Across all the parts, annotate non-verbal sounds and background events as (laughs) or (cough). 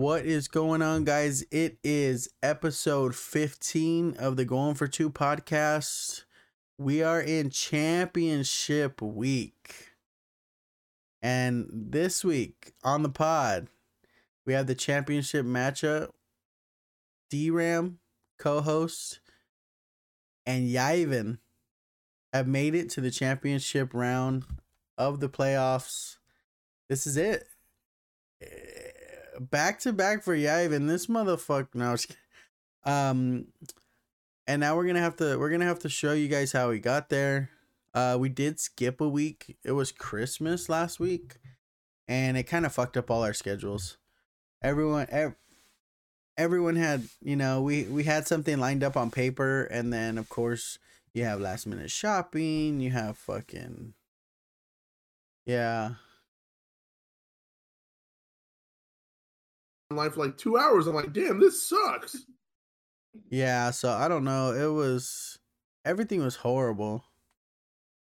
What is going on, guys? It is episode 15 of the Going for Two podcast. We are in championship week. And this week on the pod, we have the championship matchup. DRAM, co host, and Yavin have made it to the championship round of the playoffs. This is it. Back to back for Yavin. This motherfucker. No, um, and now we're gonna have to we're gonna have to show you guys how we got there. Uh, we did skip a week. It was Christmas last week, and it kind of fucked up all our schedules. Everyone, ev- everyone had you know we we had something lined up on paper, and then of course you have last minute shopping. You have fucking yeah. Life for like two hours. I'm like, damn, this sucks. Yeah, so I don't know. It was everything was horrible.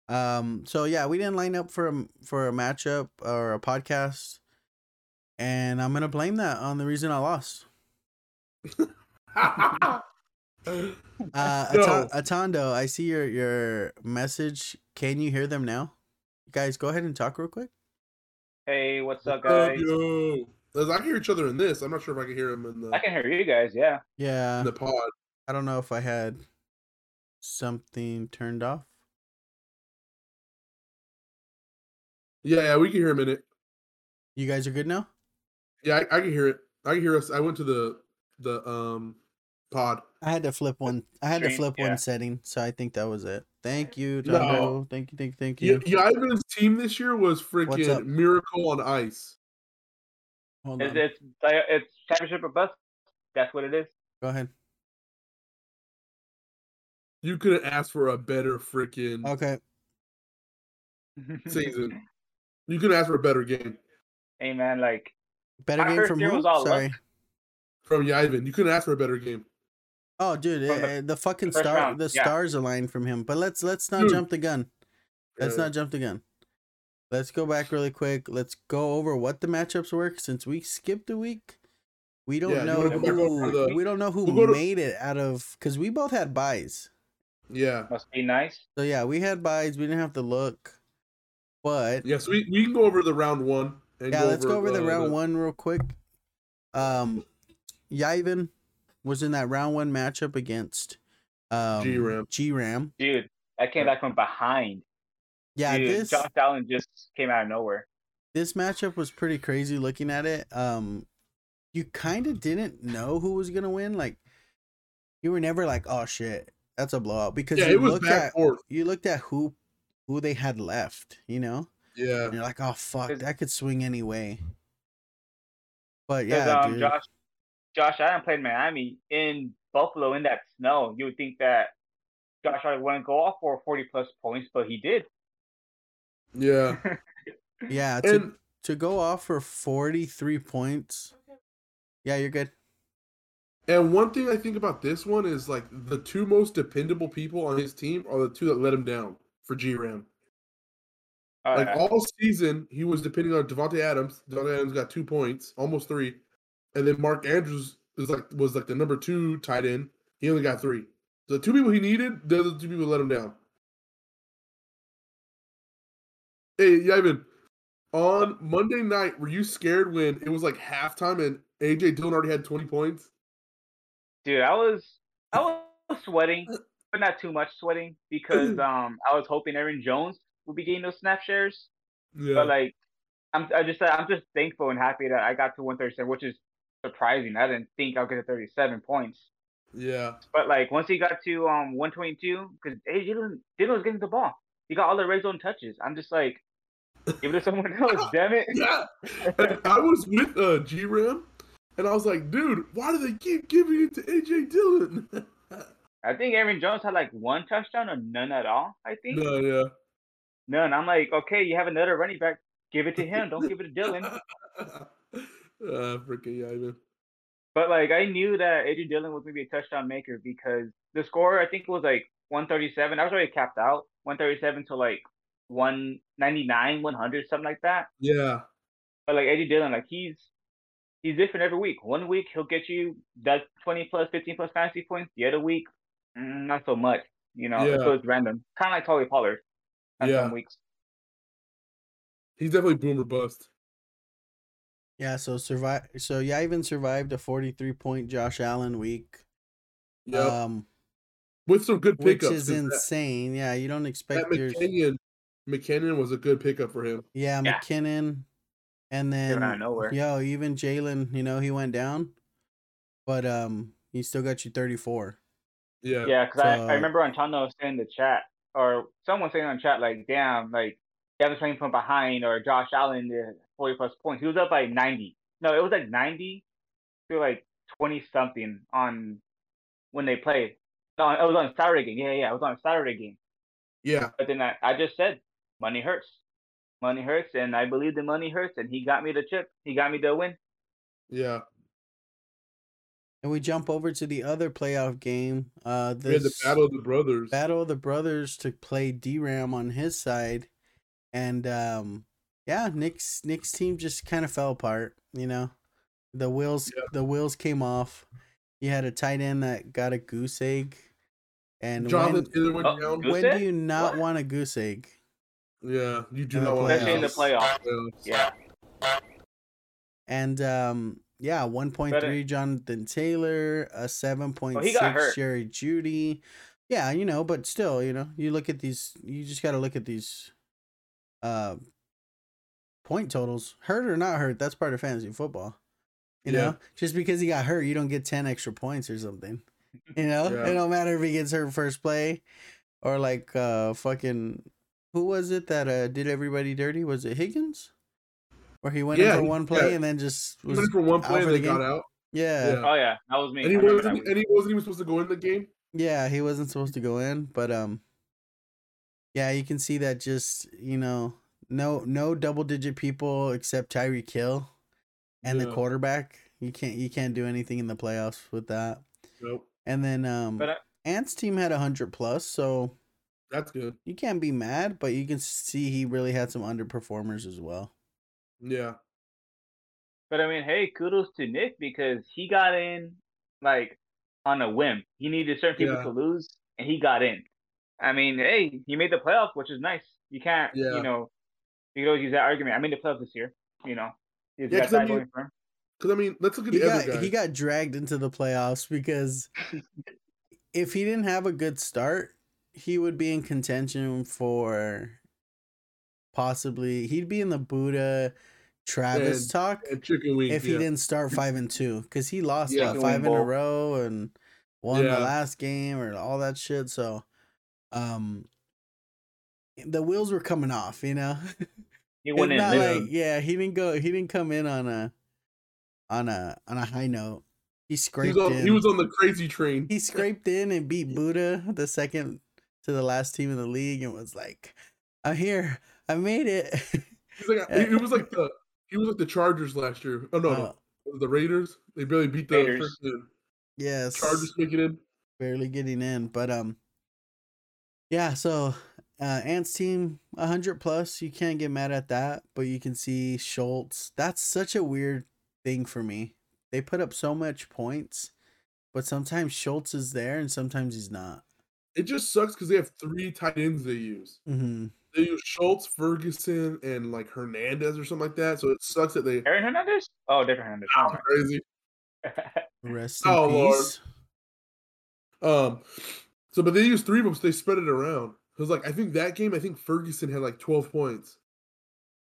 Um, so yeah, we didn't line up for a for a matchup or a podcast, and I'm gonna blame that on the reason I lost. (laughs) Uh, No. Ata- Atando, I see your your message. Can you hear them now? Guys, go ahead and talk real quick. Hey, what's up, guys? yo. As I hear each other in this. I'm not sure if I can hear them in the, I can hear you guys. Yeah. Yeah, in the pod. I don't know if I had something turned off. Yeah, yeah, we can hear them in it. You guys are good now. Yeah, I, I can hear it. I can hear us. I went to the the um pod. I had to flip one. I had to flip yeah. one setting, so I think that was it. Thank you, No. Thank you, thank you, thank Yeah, you. yeah, Ivan's team this year was freaking miracle on ice. Hold It's on. it's it's championship or bust. That's what it is. Go ahead. You couldn't ask for a better freaking Okay. (laughs) season. You couldn't ask for a better game hey man, like Better My game from year who? was all luck. Sorry. from Yavin. You couldn't ask for a better game. Oh, dude, From the eh, the fucking star, round, the yeah. stars aligned from him. But let's let's not Dude. jump the gun. Let's Yeah. not jump the gun. Let's go back really quick. Let's go over what the matchups were since we skipped a week. We don't Yeah, know wanna go back over who the- we don't know who we'll go to- made it out of because we both had buys. Yeah. must be nice. So yeah, we had buys. We didn't have to look, but Yes, we, we can go over the round one. And yeah, let's go over the uh, round one real quick. Um, Yavin was in that round one matchup against um, G-Ram. G Ram. Dude, I came back from behind. Yeah, Dude, this Josh Allen just came out of nowhere. this matchup was pretty crazy. Looking at it, um, you kind of didn't know who was gonna win. Like, you were never like, "Oh shit, that's a blowout," because Yeah, you it was looked at forth. you looked at who who they had left. You know, Yeah. and you're like, "Oh fuck, that could swing any way." But 'Cause, yeah, um, dude. Josh, Josh Allen played Miami in Buffalo in that snow. You would think that Josh Allen wouldn't go off for 40 plus points, but he did. Yeah. yeah, to And to go off for 43 points. Yeah, you're good. and one thing I think about this one is like the two most dependable people on his team are the two that let him down for G Ram. All Like all season, he was depending on Davante Adams. Davante Adams got two points, almost three, and then Mark Andrews is like was like the number two tight end. He only got three. The two people he needed, the other two people let him down. Hey, Yavin, on Monday night, were you scared when it was like halftime and AJ Dillon already had twenty points? Dude, I was I (laughs) was sweating, but not too much sweating because (laughs) um I was hoping Aaron Jones would be getting those snap shares. Yeah, But like I'm I just I'm just thankful and happy that I got to 137, which is surprising. I didn't think I'll get to 37 points. yeah, But like once he got to um 122, because hey Dillon Dillon was getting the ball. He got all the red zone touches. I'm just like, give it to someone (laughs) else, damn it. yeah. And I was with uh, G Ram, and I was like, dude, why do they keep giving it to AJ Dillon? I think Aaron Jones had like one touchdown or none at all. I think no, yeah. none. I'm like, okay, you have another running back. Give it to him. Don't give it to Dillon. (laughs) uh, freaking Yavin. But like I knew that Adrian Dillon was gonna be a touchdown maker because the score I think was like 137. I was already capped out 137 to like 199, 100, something like that. Yeah, But like Eddie Dillon, like he's he's different every week. One week he'll get you that 20 plus, 15 plus fantasy points. The other week, mm, not so much. You know, Yeah. so it's random. Kind of like Tony Pollard. At Yeah. some weeks. He's definitely boomer bust. Yeah, so survive. So yeah, I even survived a 43 point Josh Allen week. Yep. Um, With some good which pickups. is 'cause that- insane. Yeah, you don't expect your McKinnon, McKinnon was a good pickup for him. yeah Yeah. McKinnon, and then out of nowhere. yo even Jalen. You know he went down, but um he still got you 34. Yeah. Yeah, because I, So- I remember Antonio saying in the chat, or someone saying on chat, like, damn, like, Devin's playing from behind, or Josh Allen, the 40 plus points. He was up by 90. No, it was like 90 to like 20 something on when they played. No, it was on Saturday game. Yeah, yeah, it was on Saturday game. Yeah. But then I, I just said, money hurts. Money hurts, and I believe the money hurts, and he got me the chip. He got me the win. Yeah. And we jump over to the other playoff game. Uh, We had the battle of the brothers. Battle of the Brothers to play DRAM on his side, and um, yeah, Nick's Nick's team just kind of fell apart. You know, the wheels Yeah. the wheels came off. He had a tight end that got a goose egg, and Jonathan when, Taylor went Oh, down. When do you not What? want a goose egg? Yeah. You do In not want to Especially in the playoffs. Yeah. And um, yeah, one point three Jonathan Taylor, a 7.6 Oh, he got six hurt. Jerry Jeudy. Yeah, you know, but still, you know, you look at these. You just got to look at these. Uh, point totals, hurt or not hurt, that's part of fantasy football. You Yeah. know, just because he got hurt, you don't get ten extra points or something. (laughs) You know, Yeah. it don't matter if he gets hurt first play, or like uh fucking who was it that uh did everybody dirty? Was it Higgins? Where he went Yeah, in for one play yeah. and then just He was went for one play for and the they got game? out. yeah, Yeah. Oh, yeah. That was me. And he I remember that wasn't week. and he wasn't even supposed to go in the game. yeah, he wasn't supposed to go in, but um, yeah, you can see that just you know no no double digit people except Tyreek Hill and the quarterback. You can't you can't do anything in the playoffs with that. Nope. And then um, But I, Ant's team had hundred plus, so That's good. you can't be mad, but you can see he really had some underperformers as well. Yeah. But I mean, hey, kudos to Nick because he got in like on a whim. He needed certain people Yeah. to lose, and he got in. I mean, hey, he made the playoffs, which is nice. You can't, Yeah. you know, you can always use that argument. I made the playoffs this year. You know, he's Yeah, got 'cause I mean- going for him. Because I mean, let's look at He the got other guy. he got dragged into the playoffs because (laughs) if he didn't have a good start, he would be in contention for possibly he'd be in the Buddha Travis And- talk and chicken wings. if he didn't start five and two because he lost Yeah. what, five wing in a row and won Yeah. the last game or all that shit. So, um, the wheels were coming off, you know. He (laughs) went in. not. Yeah. like yeah, he didn't go. He didn't come in on a on a on a high note. He He scraped was, on, in. he was on the crazy train. He scraped in and beat (laughs) Buddha, the second to the last team in the league, and was like, "I'm here. I made it." He's like, (laughs) he, he was like the he was like the Chargers last year. Oh no, Uh, no. The Raiders. They barely beat the Raiders. freaking yes, Chargers making it. barely getting in, but um, yeah. So, uh, Ant's team, hundred plus. You can't get mad at that, but you can see Schultz. That's such a weird thing for me. They put up so much points, but sometimes Schultz is there and sometimes he's not. It just sucks because they have three tight ends they use. Mm-hmm. They use Schultz, Ferguson, and like Hernandez or something like that. So it sucks that they Aaron Hernandez? Oh, different Hernandez. Never crazy. (laughs) Rest in Oh, Lord. peace. Um, so but they used three of them, so they spread it around. Because like I think that game, I think Ferguson had like twelve points.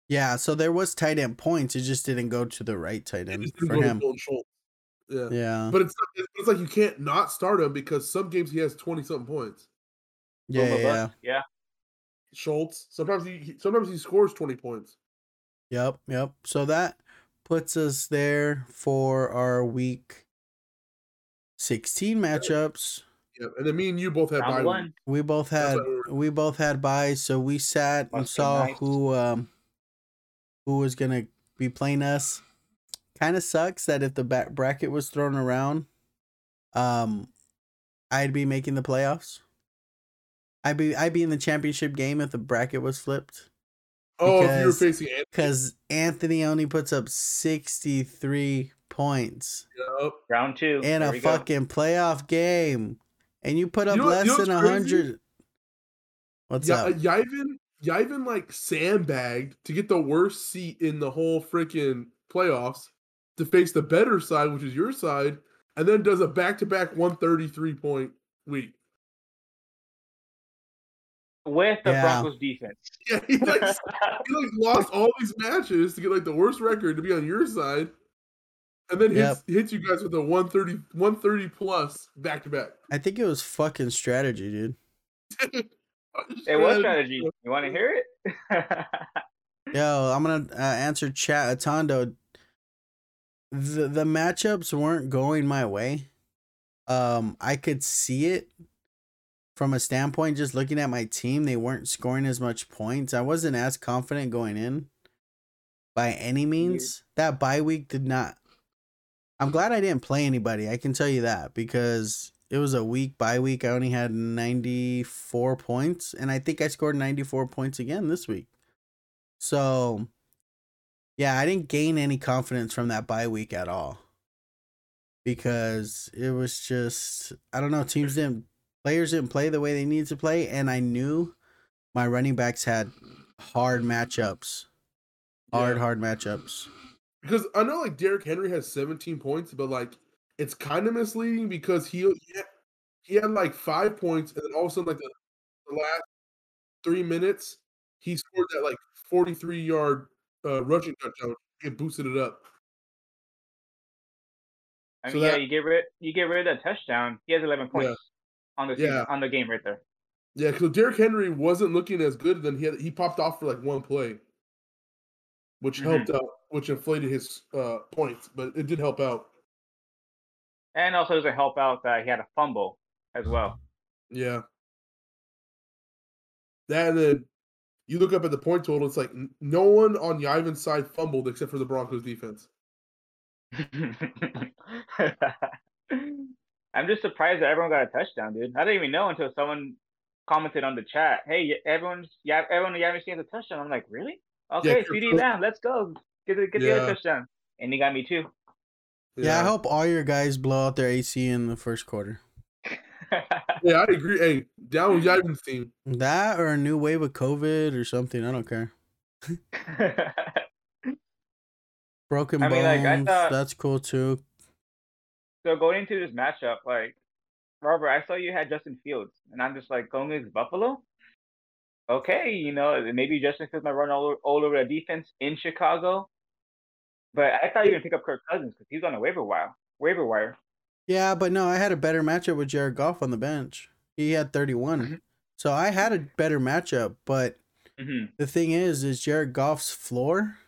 Yeah, so there was tight end points. It just didn't go to the right tight end for go to him. Dalton Schultz. Yeah. Yeah, But it's it's like you can't not start him because some games he has twenty something points. yeah, yeah, yeah. Yeah. Schultz sometimes he he- sometimes he scores twenty points. Yep, yep. So that puts us there for our week 16 matchups. Yeah, and then me and you both had Round bye one. We both had we we both had buys, so we sat and saw nice. who um who was gonna be playing us. Kind of sucks that if the back bracket was thrown around, um, I'd be making the playoffs. I'd be I'd be in the championship game if the bracket was flipped. Oh, if you were Because- facing Anthony, Because Anthony only puts up 63 points Yep. Round two. in There a we go. fucking playoff game, and you put up know what- you less know than a hundred. What's Yeah, up? Yivin, Yivin like sandbagged to get the worst seat in the whole freaking playoffs to face the better side, which is your side, and then does a back to back 133 point week. With the Yeah. Broncos defense. (laughs) Yeah, he like, (laughs) he like lost all these matches to get like the worst record to be on your side, and then hits, hits you guys with a 130, 130 plus back to back. I think it was fucking strategy, dude. (laughs) it was strategy. You want to hear it? Yo, I'm gonna uh, answer chat Atondo. The the matchups weren't going my way. Um, I could see it from a standpoint just looking at my team. They weren't scoring as much points. I wasn't as confident going in by any means. That bye week did not. I'm glad I didn't play anybody. I can tell you that because it was a week bye week. I only had 94 points, and I think I scored 94 points again this week. So, yeah, I didn't gain any confidence from that bye week at all because it was just I don't know. Teams didn't, players didn't play the way they needed to play, and I knew my running backs had hard matchups, hard Yeah. hard matchups. Because I know like Derrick Henry has 17 points, but like it's kind of misleading because he he had, he had like five points, and then all of a sudden like the, the last three minutes he scored that like 43 yard uh, rushing touchdown. It boosted it up. I So mean, yeah, you get rid you get rid of that touchdown. He has 11 points Yeah. on the season, Yeah. on the game right there. Yeah, because Derrick Henry wasn't looking as good. Then he had he popped off for like one play, which Mhm. helped out, which inflated his uh, points, but it did help out. And also doesn't help out that he had a fumble as well. Yeah. That and then you look up at the point total, it's like no one on Yvan's side fumbled except for the Broncos defense. (laughs) I'm just surprised that everyone got a touchdown, dude. I didn't even know until someone commented on the chat. Hey, everyone's yeah, everyone you haven't seen a touchdown. I'm like, really? Okay, Kirk CeeDee Cousins- Lamb, let's go. Get the, get the Yeah. other touchdown. And he got me too. Yeah. I hope all your guys blow out their AC in the first quarter. (laughs) Yeah, I agree. Hey, down with Yvan's team. That or a new wave of COVID or something. I don't care. (laughs) Broken I mean, like, I bones. thought- that's cool too. so going into this matchup, like Robert, I saw you had Justin Fields, and I'm just like going against Buffalo. Okay, you know maybe Justin Fields might run all over, all over the defense in Chicago, but I thought you were gonna pick up Kirk Cousins because he's on the waiver wire. Waiver wire. Yeah, but no, I had a better matchup with Jared Goff on the bench. He had 31. Mhm. So I had a better matchup, but hmm the thing is is Jared Goff's floor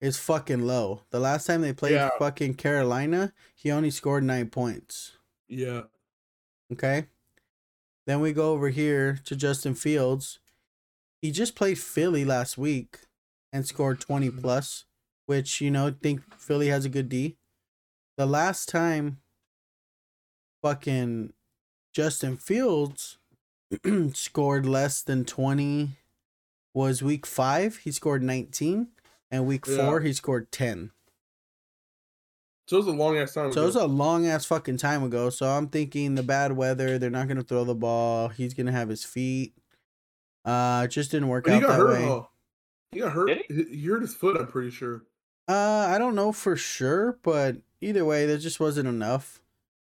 is fucking low. The last time they played Yeah. fucking Carolina, he only scored 9 points. Yeah. Okay? Then we go over here to Justin Fields. He just played Philly last week and scored 20 plus, which, you know, think Philly has a good D. The last time fucking Justin Fields (clears throat) scored less than 20 was week 5, he scored 19, and week Yeah. 4 he scored 10. So it was a long ass time. So it was ago. a long ass fucking time ago. So I'm thinking the bad weather, they're not gonna throw the ball. He's gonna have his feet. Uh, it just didn't work But he out got that hurt. way. huh? He got hurt. He? he hurt his foot. I'm pretty sure. Uh, I don't know for sure, but either way, there just wasn't enough.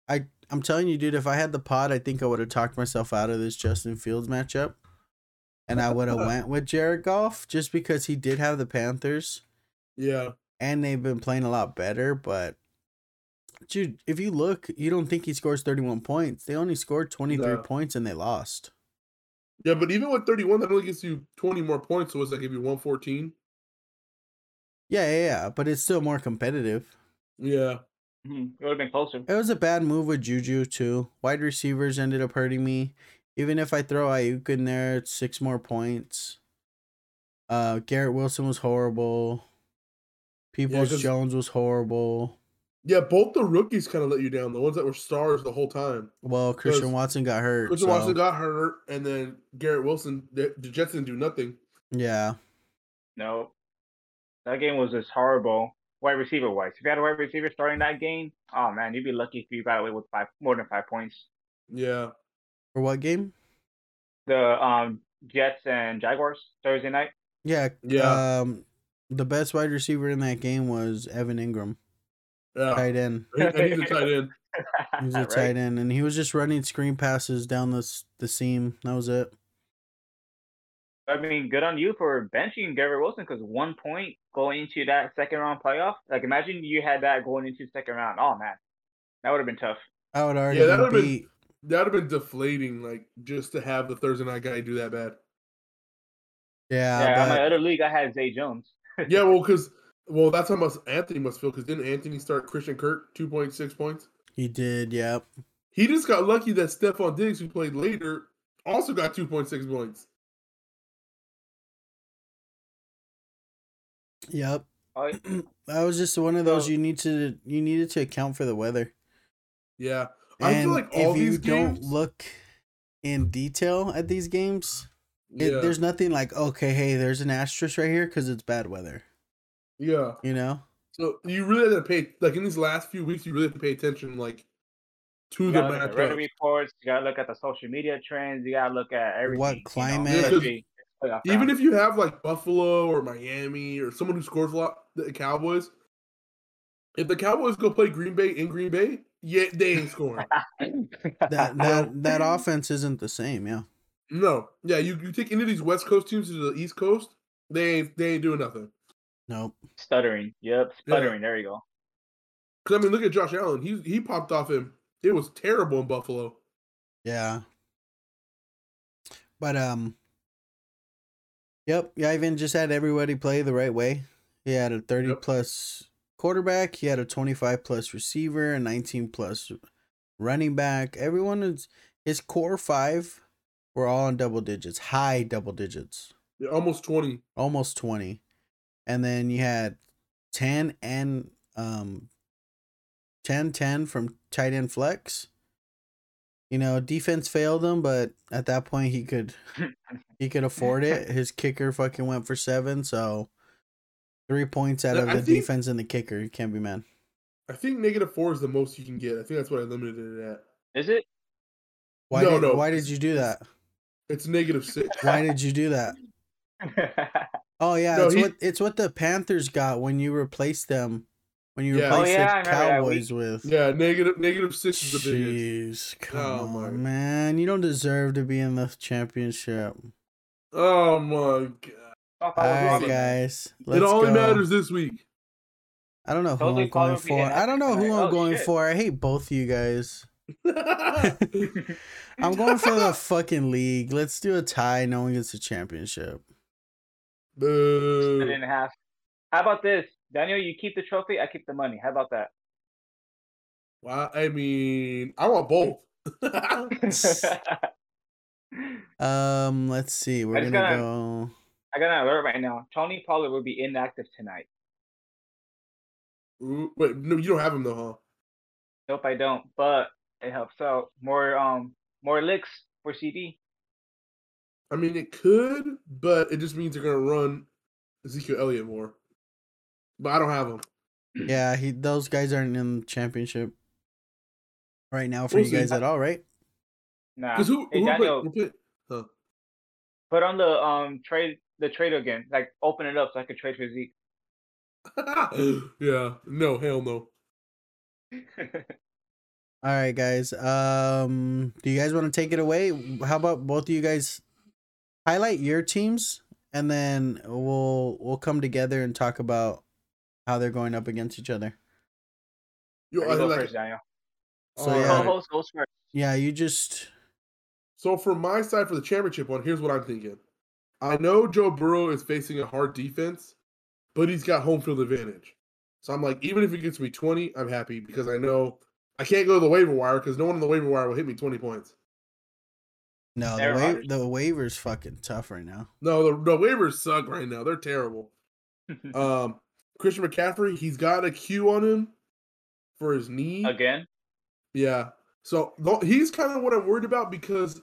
I I'm telling you, dude, if I had the pod, I think I would have talked myself out of this Justin Fields matchup, and I would have (laughs) went with Jared Goff just because he did have the Panthers Yeah. and they've been playing a lot better. But dude, if you look, you don't think he scores 31 points. They only scored 23 No. points and they lost. Yeah, but even with 31, that only gets you 20 more points. So it's like if you 114. Yeah, yeah, yeah, but it's still more competitive. Yeah. Hmm It would have been closer. It was a bad move with Juju too. Wide receivers ended up hurting me. Even if I throw Aiyuk in there, it's six more points. Uh, Garrett Wilson was horrible. Peoples 'cause- Jones was horrible. Yeah, both the rookies kind of let you down. The ones that were stars the whole time. Well, Christian Watson got hurt. Christian so- Watson got hurt, and then Garrett Wilson. The, the Jets didn't do nothing. yeah, No, that game was just horrible. Wide receiver wise. If you had a wide receiver starting that game, oh man, you'd be lucky if you got away with five more than five points. Yeah. For what game? The um Jets and Jaguars Thursday night. Yeah. Yeah. Um, the best wide receiver in that game was Evan Engram, Yeah. tight end. And he's a tight end. He's a (laughs) Right? tight end, and he was just running screen passes down the the seam. That was it. I mean, good on you for benching Garrett Wilson because one point going into that second round playoff. Like, imagine you had that going into the second round. Oh man, that would have been tough. I would already Yeah, that would've been- That'd have been deflating, like just to have the Thursday night guy do that bad. Yeah, yeah, on my other league, I had Zay Jones. (laughs) yeah, well, because well, that's how much Anthony must feel. Because didn't Anthony start Christian Kirk two point six points? he did. Yep. He just got lucky that Stefon Diggs, who played later, also got two point six points. Yep. I, (clears throat) that was just one of those So- you need to you needed to account for the weather. Yeah, I And feel like all if you these don't look in detail at these games, it, yeah, there's nothing like okay, hey, there's an asterisk right here because it's bad weather. yeah. You know? So you really have to pay like in these last few weeks, you really have to pay attention like to you the gotta look at weather reports. You gotta look at the social media trends. You gotta look at everything. What climate- Yeah, 'cause especially playoff Even round. if you have like Buffalo or Miami or someone who scores a lot, the Cowboys. If the Cowboys go play Green Bay in Green Bay, yeah, they ain't scoring. (laughs) That (laughs) that that offense isn't the same. Yeah. no, yeah, you, you take any of these West Coast teams to the East Coast, they ain't they ain't doing nothing. Nope. stuttering. Yep, stuttering. There you go. Because I mean, look at Josh Allen. He he popped off him. It was terrible in Buffalo. Yeah. But um Yep, Ivan just had everybody play the right way. He had a 30 Yep. plus quarterback, he had a 25 plus receiver, a 19 plus running back. Everyone is his core 5 were all in double digits, high double digits, Yeah, almost twenty. almost 20. And then you had 10 and um 10 10 from tight end flex. You know, defense failed him, but at that point he could (laughs) he could afford it. His kicker fucking went for seven, so three points out of I the think- defense and the kicker. You can't be mad. I think negative four is the most you can get. I think that's what I limited it at. Is it? Why No, did no, why did you do that? It's negative six. (laughs) Why did you do that? (laughs) Oh yeah, No, it's he- what it's what the Panthers got when you replaced them when you Yeah. replaced Oh, yeah, the remember that. We- Cowboys with Yeah, negative negative six is the biggest. Jeez, come Oh, on, man. You don't deserve to be in the championship. Oh my god! Don't follow All me. right, guys. Let's it only go. matters this week. I don't know who Totally I'm going for. I don't know who tonight. I'm Oh, going shit. for. I hate both of you guys. (laughs) I'm going for the (laughs) fucking league. Let's do a tie. No one gets a championship. Boo. Split it in half. How about this, Daniel? You keep the trophy. I keep the money. How about that? Wow, I mean, I want both. (laughs) (laughs) Um, let's see. We're gonna gotta- go. I got an alert right now. Tony Pollard will be inactive tonight. Ooh, Wait, no, you don't have him though, huh? Nope, I don't. But it helps out. More um more licks for CeeDee. I mean, it could, but it just means they're gonna run Ezekiel Elliott more. But I don't have him. Yeah, he. Those guys aren't in the championship right now for We'll you see. guys at all, right? Nah. Because who? Hey, who Daniel, play, who play- put on the um trade the trade again. Like open it up so I can trade for Zeke. (laughs) yeah. No. Hell no. (laughs) All right, guys. Um, do you guys want to take it away? How about both of you guys highlight your teams, and then we'll we'll come together and talk about how they're going up against each other. Yo, You I go like, first, Daniel. So, all yeah. right. Co-host goes first. Yeah, you just So for my side for the championship one, here's what I'm thinking. I know Joe Burrow is facing a hard defense, but he's got home field advantage. So I'm like, even if it gets me 20, I'm happy because I know I can't go to the waiver wire because no one on the waiver wire will hit me 20 points. no the Aaron wa- the waiver's fucking tough right now. No, the, the waivers suck right now. They're terrible. (laughs) Um, Christian McCaffrey, he's got a Q on him for his knee. Again. Yeah. So tho- he's kind of what I'm worried about because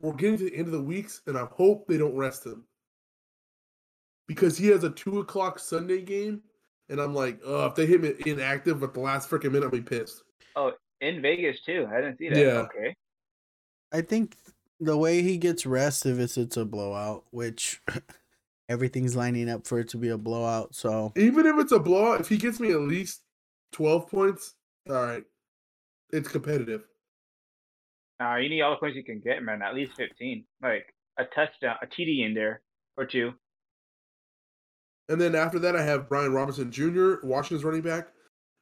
we're getting to the end of the weeks, and I hope they don't rest him because he has a two o'clock Sunday game and I'm like, oh, if they hit me inactive at the last freaking minute, I'll be pissed. Oh, in Vegas too. I didn't see that. Yeah. Okay. I think the way he gets rest if it's it's a blowout, which (laughs) everything's lining up for it to be a blowout. So Even if it's a blowout, if he gets me at least 12 points, all right, it's competitive. Uh, you need all the points you can get, man. At least fifteen. Like a touchdown, a TD in there or two. And then after that, I have Brian Robinson Jr., Washington's running back.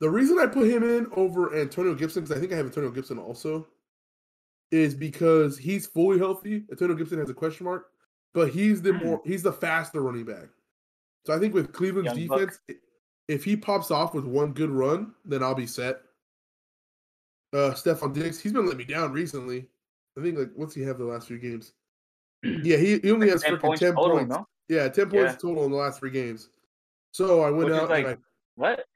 The reason I put him in over Antonio Gibson, because I think I have Antonio Gibson also, is because he's fully healthy. Antonio Gibson has a question mark, but he's the Hmm. more he's the faster running back. So I think with Cleveland's Young defense, i- if he pops off with one good run, then I'll be set. Uh Stefon Diggs, he's been letting me down recently. I think like what's he have the last few games? (clears throat) Yeah, he, he only has Ten freaking points ten total, points. no? Yeah, ten points Yeah. total in the last three games. So I went Which out like- and What?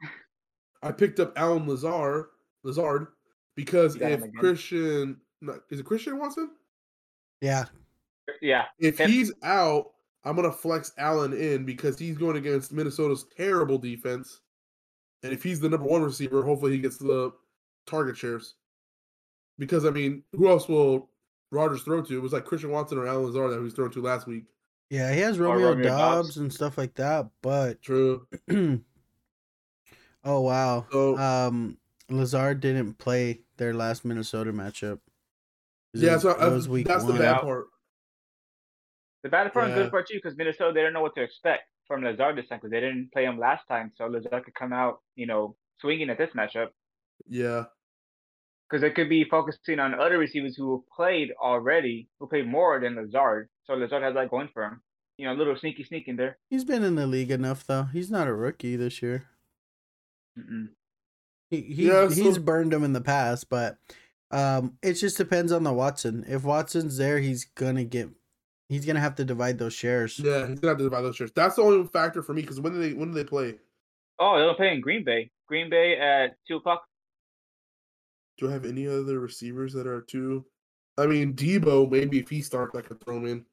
I, I picked up Allen Lazard, Lazard, because if. Christian is it Christian Watson? yeah, Yeah. If Yep. he's out, I'm gonna flex Allen in because he's going against Minnesota's terrible defense, and if he's the number one receiver, hopefully he gets the target shares. Because I mean, who else will Rodgers throw to? It was like Christian Watson or Allen Lazard that he was thrown to last week. yeah, he has Romeo, Romeo Dobbs Dobbs. and stuff like that. But True. (clears throat) oh wow, So um, Lazard didn't play their last Minnesota matchup. yeah, was- so it uh, was week that's the bad part. The bad part and Yeah. good part too, because Minnesota they don't know what to expect from Lazard this time because they didn't play him last time, so Lazard could come out, you know, swinging at this matchup Yeah. because they could be focusing on other receivers who played already, who played more than Lazard. So Lazard has that going for him. You know, a little sneaky sneak in there. He's been in the league enough though. He's not a rookie this year. Mm-mm. He, he Yeah, he's burned him in the past, but um, it just depends on the Watson. If Watson's there, he's gonna get. He's gonna have to divide those shares. Yeah, he's gonna have to divide those shares. That's the only factor for me because when do they when do they play? Oh, they'll play in Green Bay. Green Bay at two o'clock. Do I have any other receivers that are two? I mean, Deebo maybe if he starts, I could throw him in.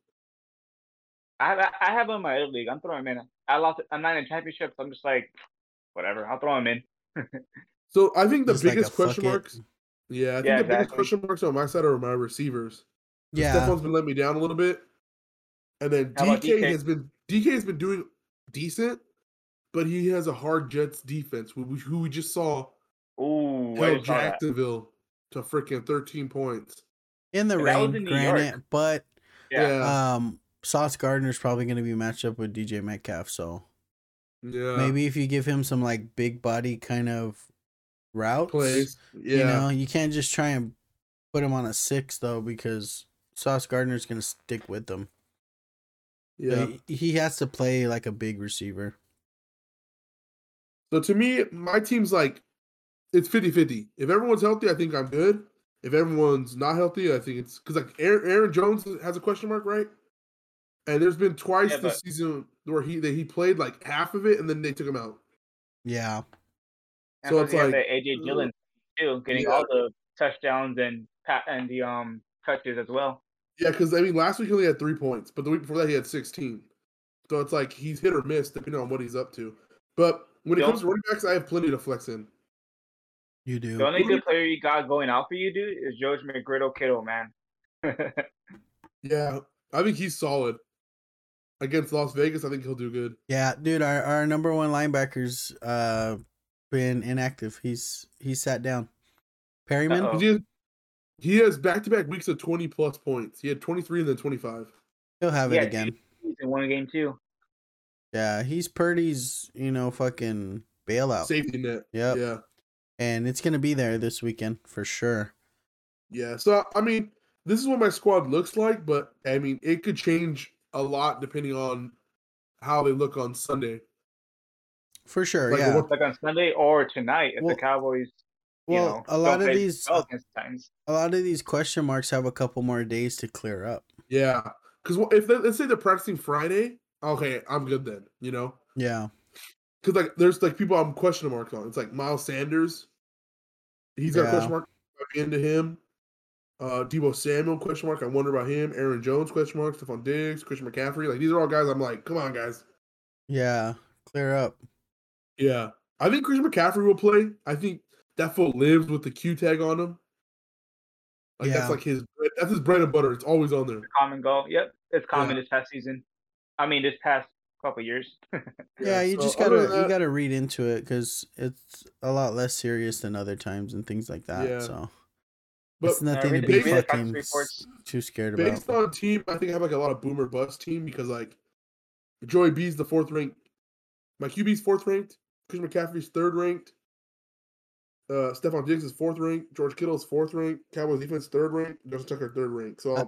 I have I have him in my other league. I'm throwing him in. I lost. I'm not in championships. I'm just like, whatever. I'll throw him in. (laughs) So I think the Just like biggest question fuck it. marks. Yeah, I think Yeah, the biggest question marks on my side are my receivers. Yeah, Stefon's been letting me down a little bit, and then DK, DK? has been DK has been doing decent, but he has a hard Jets defense who we, who we just saw Ooh, I held just saw that. Jacksonville to freaking thirteen points. in the And rain, in granted, York. but Yeah. um, Sauce Gardner's probably gonna be matched up with DJ Metcalf. So yeah. maybe if you give him some like big body kind of routes, plays. Yeah, you know, you can't just try and put him on a six though because Sauce Gardner's gonna stick with them. So yeah. he, he has to play like a big receiver. So to me, my team's like it's 50-50. If everyone's healthy, I think I'm good. If everyone's not healthy, I think it's because like Aaron, Aaron Jones has a question mark, right? And there's been twice Yeah, this but- season where he that he played like half of it and then they took him out. Yeah, And So plus it's like- AJ Dillon too, getting Yeah. all the touchdowns and pat and the um touches as well. Yeah, because I mean last week he only had three points, but the week before that he had 16. So it's like he's hit or miss depending on what he's up to. But when it Yeah. comes to running backs, I have plenty to flex in. you do. The only Who do you- good player you got going out for you, dude, is George McGriddle Kittle, man. (laughs) Yeah, I think he's solid against Las Vegas. I think he'll do good. Yeah, dude, our, our number one linebacker's uh been inactive. He's he sat down. Perryman, Uh-oh. He has, back-to-back weeks of 20 plus points. He had 23 and then 25. he'll have Yeah, it again. He's in one game too. Yeah, he's Purdy's, you know, fucking bailout. Safety net. Yep. Yeah. And it's gonna be there this weekend for sure. Yeah. So I mean, this is what my squad looks like, but I mean, it could change a lot depending on how they look on Sunday. For sure, Like, yeah. what- Like on Sunday or tonight if Well- the Cowboys, you Well, know, a lot of these Pelicans times. a lot of these question marks have a couple more days to clear up. Yeah. Because if they, let's say they're practicing Friday, okay, I'm good then. You know, Yeah. because like there's like people I'm question marks on. It's like Miles Sanders. He's got a Yeah. question mark into him. Uh, Deebo Samuel question mark. I wonder about him. Aaron Jones question mark. Stefon Diggs, Christian McCaffrey. Like these are all guys. I'm like, come on, guys. Yeah. Clear up. Yeah, I think Christian McCaffrey will play. I think that fool lives with the Q tag on him. Like Yeah. that's like his that's his bread and butter. It's always on there. Common goal. Yep, it's common Yeah. this past season. I mean, this past couple years. (laughs) Yeah, you so just gotta than you gotta read into it because it's a lot less serious than other times and things like that. Yeah. So But it's nothing to be the- read the practice fucking too scared about. based on team, I think I have like a lot of boomer bust team because like Joey B's the fourth ranked, my QB's fourth ranked, Christian McCaffrey's third ranked, uh, Stefon Diggs is fourth rank. George Kittle's fourth rank. Cowboys defense third ranked, Justin Tucker third rank. So Uh,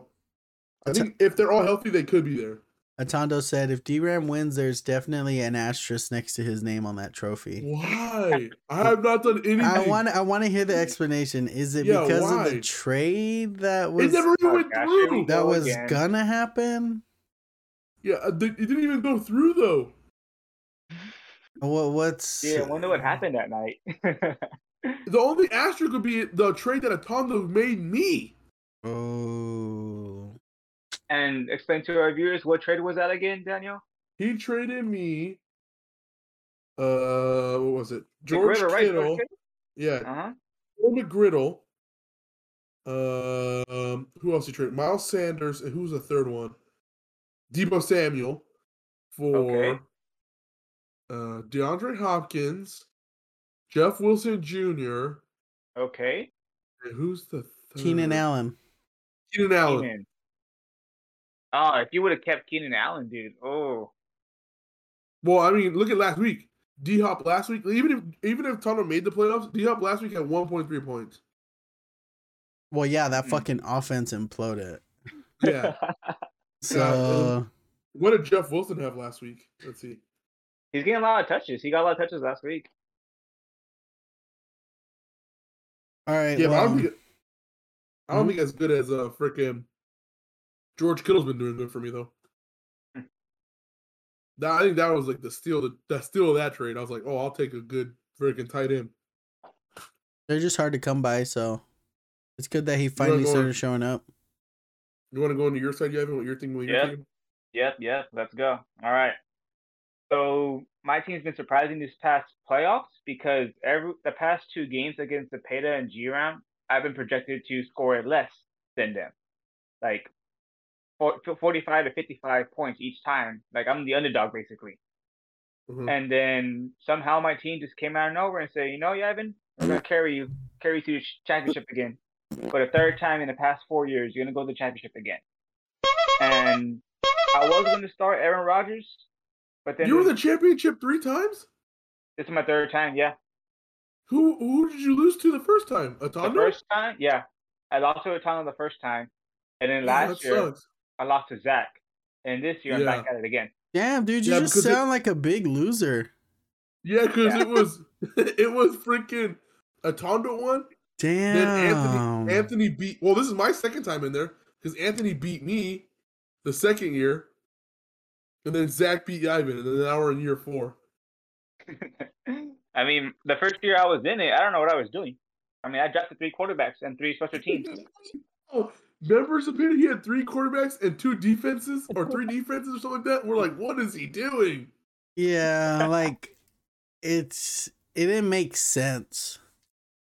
I Ata- think if they're all healthy, they could be there. Atondo said if DRAM wins, there's definitely an asterisk next to his name on that trophy. Why? I have not done anything. I want I want to hear the explanation. Is it Yeah, because of the trade that It was never even went gosh, through. that was again. gonna happen? Yeah, uh, it didn't even go through though. What what's yeah, I wonder what happened that night. (laughs) The only asterisk would be the trade that Atondo made me. Oh, and explain to our viewers what trade was that again, Daniel? He traded me. Uh, what was it? George McGriddle, right? Kittle. George Yeah, Uh huh. Joe McGriddle. Um, who else he traded? Miles Sanders, and who's the third one? Deebo Samuel for Okay. uh DeAndre Hopkins, Jeff Wilson Jr. Okay. And who's the third? Keenan Allen. Keenan Allen. Keenan. Oh, if you would have kept Keenan Allen, dude. Oh, Well, I mean, look at last week. D Hop last week, even if even if Tondo made the playoffs, D Hop last week had 1.3 points. Well, yeah, that Hmm. fucking offense imploded. Yeah. (laughs) So what did Jeff Wilson have last week? Let's see. He's getting a lot of touches. He got a lot of touches last week. All right, Yeah, but I don't think I don't Mhm. think as good as uh freaking George Kittle's been doing good for me though. Hmm. (laughs) That I think that was like the steal the, the steal of that trade. I was like, oh, I'll take a good freaking tight end. they're just hard to come by. So it's good that he finally go on- started showing up. You want to go into your side, Evan? What you're thinking with your Yep. team? Yep, yep. Let's go. All right. So my team's been surprising this past playoffs because every the past two games against the Peta and G round, I've been projected to score less than them, like for- 45 to 55 points each time. Like I'm the underdog basically. Mhm. And then somehow my team just came out of nowhere and said, you know, Yavin, we're gonna carry you, carry you to the championship again. For the third time in the past four years, you're gonna go to the championship again. And I was gonna start Aaron Rodgers, but then You were the championship three times. this is my third time. Yeah, Who who did you lose to the first time? Atondo. the first time, yeah, I lost to Atana the first time, and then last that year sucks. I lost to Zach, and this year I'm back at it again. Damn, dude, you Yeah, just because it- sound like a big loser. Yeah, because Yeah. it was (laughs) (laughs) it was freaking Atondo one. Damn. Then Anthony Anthony beat. Well, this is my second time in there because Anthony beat me the second year, and then Zach beat Ivan, and then now we're in year four. (laughs) I mean, the first year I was in it, I don't know what I was doing. I mean, I drafted three quarterbacks and three special (laughs) teams. Oh, members opinion, he had three quarterbacks and two defenses, or three defenses, or something like that. We're like, what is he doing? Yeah, like it's it didn't make sense.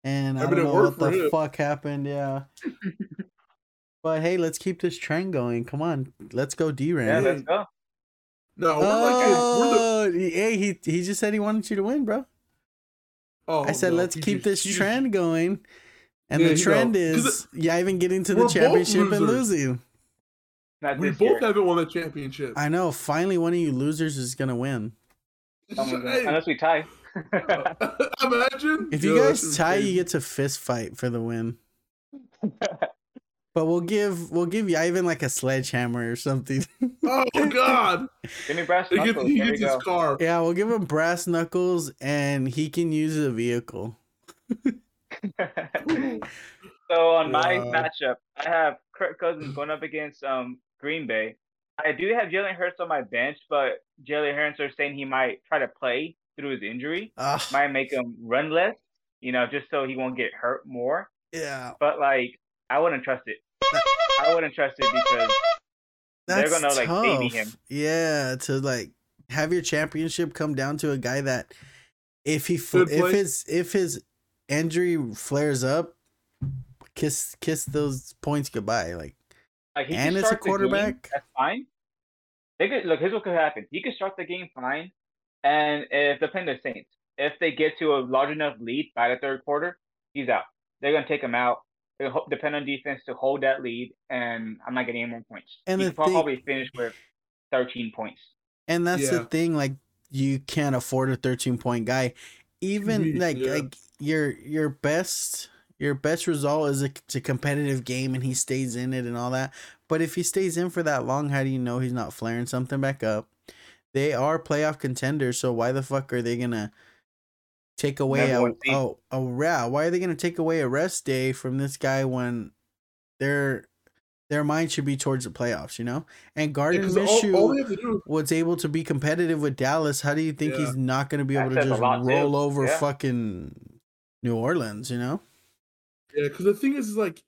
And I, I mean, don't know what the him. fuck happened, yeah. (laughs) but hey, let's keep this trend going. Come on. Let's go D Yeah, let's go. No, we're like, we're the. Oh, hey, he he just said he wanted you to win, bro. Oh, I said no, let's keep just- this he just- trend going. And Yeah, the you know, trend 'cause is yeah, even getting to the championship and losing. Not We both year. haven't won the championship. I know. Finally, one of you losers is gonna win. (laughs) Hey, Unless we tie. (laughs) imagine If you Yo, guys shit's tie, you get to fist fight for the win. (laughs) But we'll give we'll give Ivan like a sledgehammer or something. (laughs) Oh God! Give me brass He gets, knuckles. he There we gets his go. car. yeah, we'll give him brass knuckles and he can use a vehicle. (laughs) so on my Wow. matchup, I have Kirk Cousins going up against um Green Bay. I do have Jalen Hurts on my bench, but Jalen Hurts are saying he might try to play through his injury. Ah, Might make him run less, you know, just so he won't get hurt more. yeah, But like, I wouldn't trust it. I wouldn't trust it because They're gonna, like, baby him. Yeah, to like have your championship come down to a guy that if he fl- if his if his injury flares up, kiss kiss those points goodbye. Like Like, And it's a start the game, quarterback. that's fine. They could look. Here's what could happen. He could start the game fine, and if depend the Saints, if they get to a large enough lead by the third quarter, he's out. They're gonna take him out. They ho- depend on defense to hold that lead, and I'm not getting any more points. And he the could thing- probably finish with 13 points. And that's the thing, like you can't afford a 13 point guy. Even like yeah. like your your best your best result is a, it's a competitive game and he stays in it and all that. But if he stays in for that long, how do you know he's not flaring something back up? They are playoff contenders, so why the fuck are they gonna take away a oh a yeah? Why are they gonna take away a rest day from this guy when their their mind should be towards the playoffs, you know? And Yeah, Gardner 'cause all, all they have to do was able to be competitive with Dallas, how do you think Yeah. he's not going to be That able to just lot, too. roll over Yeah. fucking New Orleans, you know? Yeah, because the thing is, is like,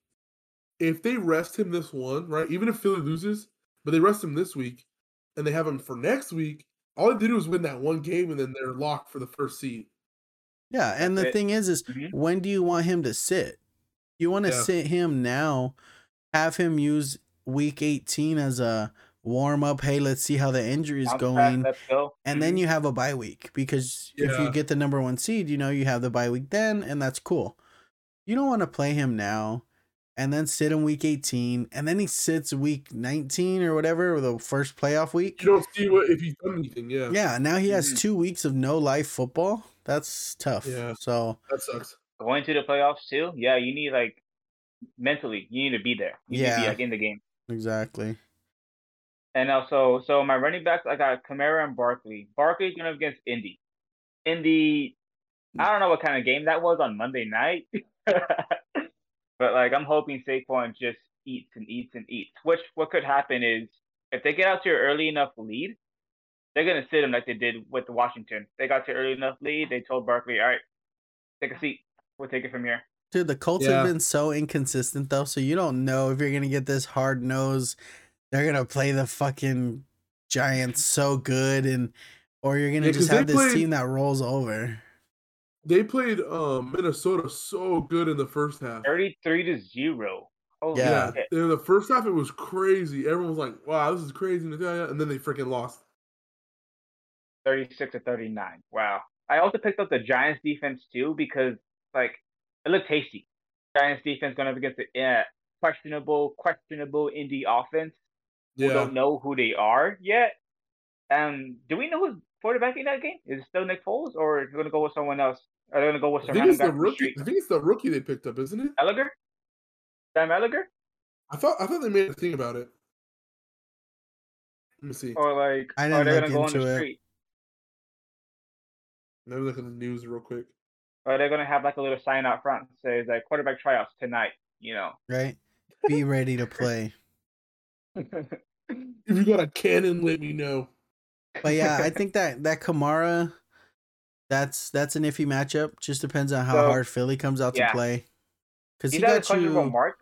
if they rest him this one, right? Even if Philly loses, but they rest him this week, and they have him for next week, all they to do is win that one game, and then they're locked for the first seed. Yeah, and the it. thing is is Mhm. when do you want him to sit? You want to Yeah. sit him now, have him use week 18 as a warm up, hey, let's see how the injury is going. go. And Mhm. then you have a bye week because if you get the number one seed, you know you have the bye week then, and that's cool. You don't want to play him now and then sit him week 18, and then he sits week 19 or whatever, or the first playoff week. You don't see what if he's done anything. Yeah, Yeah, now he has Mhm. two weeks of no life football. That's tough. Yeah. So that sucks. going to the playoffs too. Yeah, you need like mentally, you need to be there. You need to Yeah. be like in the game. exactly. And also, so my running backs, I got Kamara and Barkley. Barkley's going up against Indy. Indy, I don't know what kind of game that was on Monday night, (laughs) but like I'm hoping Saquon just eats and eats and eats. Which what could happen is if they get out to an early enough lead, they're gonna sit him like they did with Washington. They got to early enough lead. They told Barkley, "All right, take a seat. We'll take it from here." Dude, the Colts Yeah. have been so inconsistent though, so you don't know if you're gonna get this hard nose. They're gonna play the fucking Giants so good, and or you're gonna Yeah, just 'cause they have this played- team that rolls over. They played um, Minnesota so good in the first half. Thirty-three to zero. Holy Yeah. shit. In the first half, it was crazy. Everyone was like, "Wow, this is crazy," and then they freaking lost. 36 to 39. Wow. I also picked up the Giants defense too because like it looked tasty. Giants defense going up against the uh, questionable, questionable Indy offense. We don't know who they are yet. Um, do we know who's quarterbacking that game? Is it still Nick Foles or are they going to go with someone else? Are they going to go with I think it's the from the rookie. I think it's the rookie they picked up, isn't it? Ehlinger? Sam Ehlinger? I thought I thought they made a thing about it. Let me see. Or like I are didn't they look going to go on into the it. street? Let me look at the news real quick. Or they're going to have like a little sign out front that says like quarterback tryouts tonight, you know? Right? Be ready to play. (laughs) If you got a cannon, let me know. But yeah, I (laughs) think that that Kamara, that's that's an iffy matchup. Just depends on how So, hard Philly comes out yeah. to play. Because he He's got you. mark.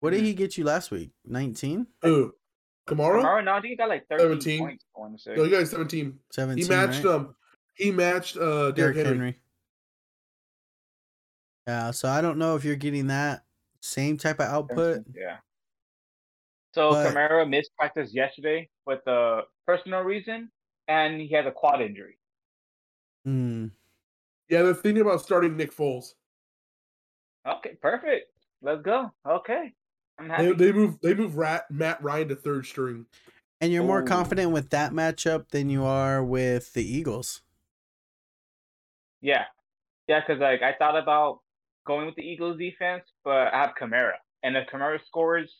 What did he get you last week? Nineteen? Who? Kamara? Kamara, no, I think he got like 13 17. points. I want to say. No, he got 17. Seventeen? He matched right? um he matched uh Derrick Derrick Henry. Henry. Yeah, so I don't know if you're getting that same type of output. Yeah. So But- Kamara missed practice yesterday with a personal reason, and he has a quad injury. Hmm. Yeah, they're thinking about starting Nick Foles. Okay, perfect. Let's go. Okay, I'm happy. They, they move they move Rat, Matt Ryan to third string. And you're more confident with that matchup than you are with the Eagles. Yeah, yeah, because like I thought about going with the Eagles defense, but I have Kamara, and if Kamara scores,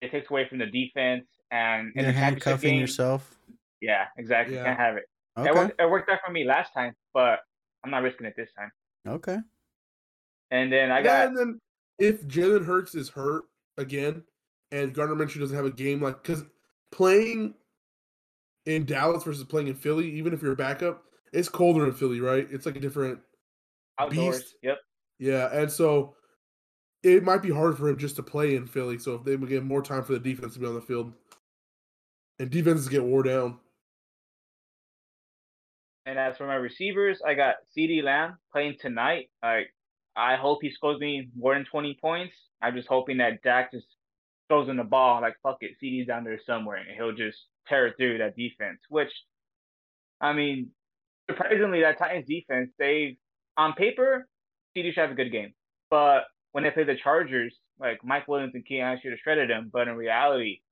it takes away from the defense, and You're the handcuffing game, yourself. yeah, exactly, Yeah. can't have it. Okay. It, worked, it worked out for me last time, but I'm not risking it this time. Okay. And then I Yeah, got and then if Jalen Hurts is hurt again, and Gardner Minshew doesn't have a game like because playing in Dallas versus playing in Philly, even if you're a backup, it's colder in Philly, right? It's like a different outdoors. beast. Yep. yeah, and so it might be hard for him just to play in Philly. So if they would get more time for the defense to be on the field, and defenses get wore down. And as for my receivers, I got CeeDee Lamb playing tonight. Like I hope he scores me more than 20 points. I'm just hoping that Dak just throws in the ball like fuck it, CeeDee's down there somewhere and he'll just tear through that defense. Which I mean, surprisingly, that Titans defense, they on paper, CeeDee should have a good game. But when they play the Chargers, like Mike Williams and Keon should have shredded them. But in reality,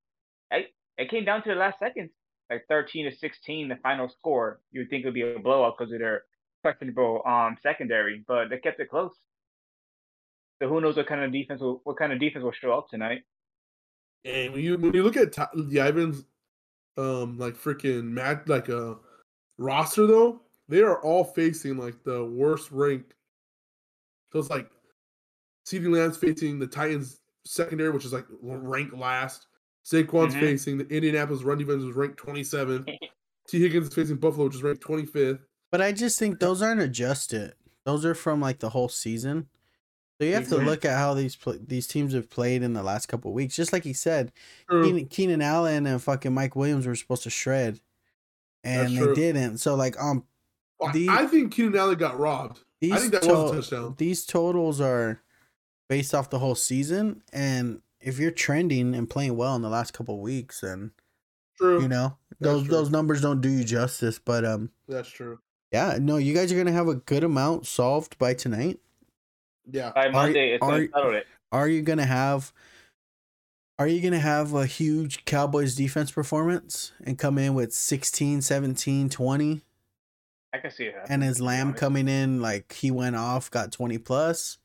it, it came down to the last seconds, like 13 to 16, the final score. You would think it would be a blowout because of their questionable um secondary, but they kept it close. So who knows what kind of defense will, what kind of defense will show up tonight? And when you when you look at the Yvans, um, like freaking Matt, like a uh, roster though, they are all facing like the worst rank. So it's like CeeDee Lamb's facing the Titans secondary, which is like ranked last. Saquon's mm-hmm. facing the Indianapolis run defense was ranked 27th. (laughs) T. Higgins is facing Buffalo, which is ranked 25th. But I just think those aren't adjusted. Those are from like the whole season. So you have to look at how these pl- these teams have played in the last couple weeks. Just like he said, Keenan, Keenan, Allen and fucking Mike Williams were supposed to shred, and they didn't. So like um, the, I think Keenan Allen got robbed. I think that to- was a touchdown. These totals are based off the whole season, and if you're trending and playing well in the last couple weeks, then true. You know those true. those numbers don't do you justice. But um, that's true. Yeah, no, you guys are gonna have a good amount solved by tonight. Yeah. By Monday, are, it's are, settle. Are you gonna have? Are you going to have a huge Cowboys defense performance and come in with 16, 17, 20? I can see that. And is Lamb coming in like he went off, got 20 plus?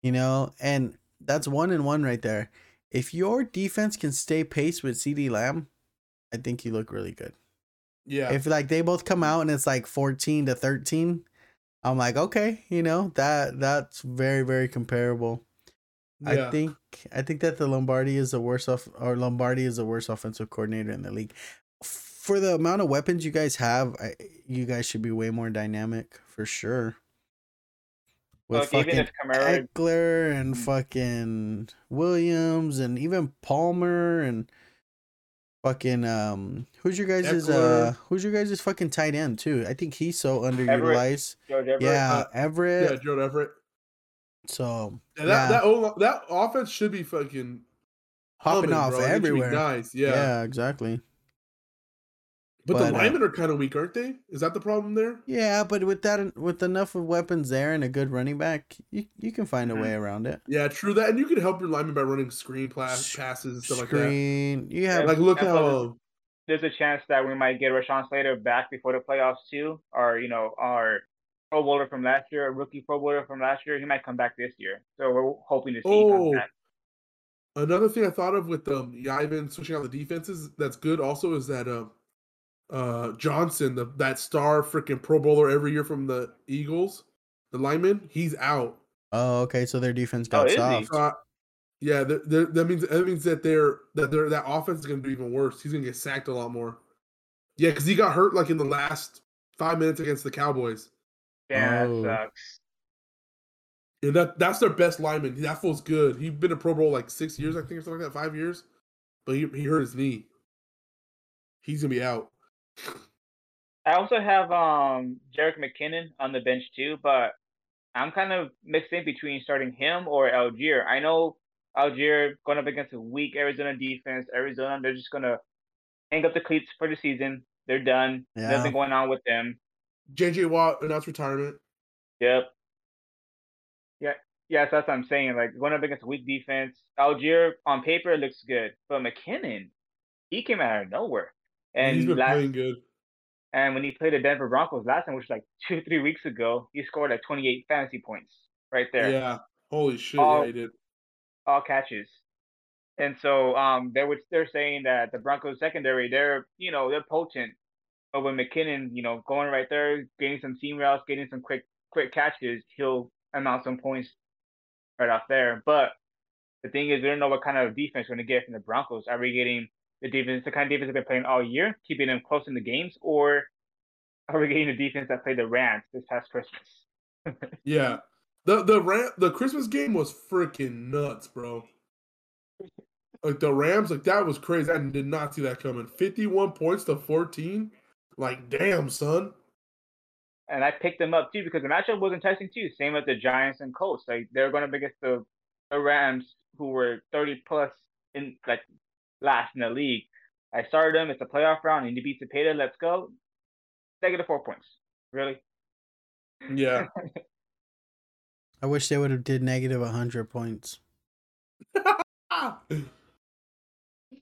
You know, and that's one and one right there. If your defense can stay pace with CeeDee Lamb, I think you look really good. Yeah. If like they both come out and it's like 14 to 13, I'm like, okay, you know, that that's very, very comparable. Yeah. I think I think that the Lombardi is the worst off or Lombardi is the worst offensive coordinator in the league. For the amount of weapons you guys have, I, you guys should be way more dynamic for sure. With Look, fucking Kamara... Ekeler and mm. fucking Williams and even Palmer and fucking um who's your guys' is uh who's your guys' fucking tight end too? I think he's so underutilized. Everett. Yeah, uh, Everett. Yeah, Joe Everett. So yeah, that yeah. that that offense should be fucking hopping off bro. everywhere. Nice, yeah, yeah, exactly. But, but the uh, linemen uh, are kind of weak, aren't they? Is that the problem there? Yeah, but with that, with enough of weapons there and a good running back, you, you can find a mm-hmm. way around it. Yeah, true that, and you can help your linemen by running screen pass, passes and stuff screen, like that. You have like look how there's a chance that we might get Rashawn Slater back before the playoffs too, or you know, our Pro Bowler from last year, a rookie Pro Bowler from last year. He might come back this year, so we're hoping to see. Oh, another thing I thought of with um Yvan switching out the defenses that's good also is that um uh Johnson, the that star freaking Pro Bowler every year from the Eagles, the lineman, he's out. Oh, okay. So their defense got oh, soft. Uh, yeah, they're, they're, that means that means that they're that they're that offense is going to be even worse. He's going to get sacked a lot more. Yeah, because he got hurt like in the last five minutes against the Cowboys. Yeah, oh. that sucks. And that that's their best lineman. That feels good. He's been a Pro Bowl like six years, I think, or something like that, five years. But he, he hurt his knee. He's gonna be out. I also have um Jerick McKinnon on the bench too, but I'm kind of mixed in between starting him or Allgeier. I know Allgeier going up against a weak Arizona defense. Arizona, they're just gonna hang up the cleats for the season. They're done. Yeah. Nothing going on with them. JJ Watt announced retirement. Yep. Yeah, yes, that's what I'm saying. Like going up against a weak defense. Allgeier on paper looks good, but McKinnon, he came out of nowhere. And he's been last, playing good. And when he played the Denver Broncos last time, which was like two, three weeks ago, he scored like 28 fantasy points right there. Yeah. Holy shit! All, yeah, he did. All catches. And so um, they were they're saying that the Broncos secondary, they're you know they're potent, but when McKinnon, you know, going right there, getting some seam routes, getting some quick quick catches, he'll amount some points right off there. But the thing is, we don't know what kind of defense we're gonna get from the Broncos. Are we getting the defense, the kind of defense they've been playing all year, keeping them close in the games, or are we getting the defense that played the Rams this past Christmas? (laughs) yeah, the the Ram the Christmas game was freaking nuts, bro. Like the Rams, like that was crazy. I did not see that coming. Fifty-one points to fourteen. Like, damn, son. and I picked them up too because the matchup was enticing too. Same with the Giants and Colts. Like they're going to be against the, the Rams, who were 30 plus in like last in the league. I started them. It's a playoff round. Indy beats Cepeda. Let's go. Negative four points. Really? Yeah. (laughs) I wish they would have did negative 100 points. (laughs)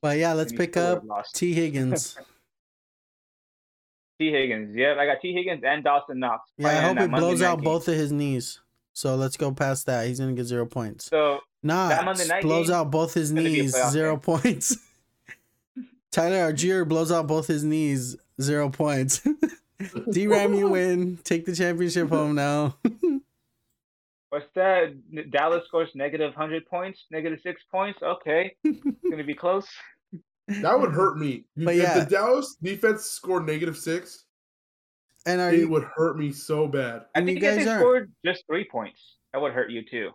But yeah, let's pick up. T. Higgins. (laughs) T. Higgins. Yeah, I got T. Higgins and Dawson Knox. Yeah, I hope that he blows night out game. both of his knees. So let's go past that. He's gonna get zero points. So Nah, that Monday night blows game out both his gonna be a knees, zero game. points. Tyler Allgeier blows out both his knees, zero points. (laughs) D Ram, you win. Take the championship home now. (laughs) what's that? Dallas scores negative hundred points, negative six points. Okay, gonna be close. That would hurt me. (laughs) But if yeah. the Dallas defense scored negative six, and are it you? would hurt me so bad. I And you think if guys they aren't. scored just three points, that would hurt you too.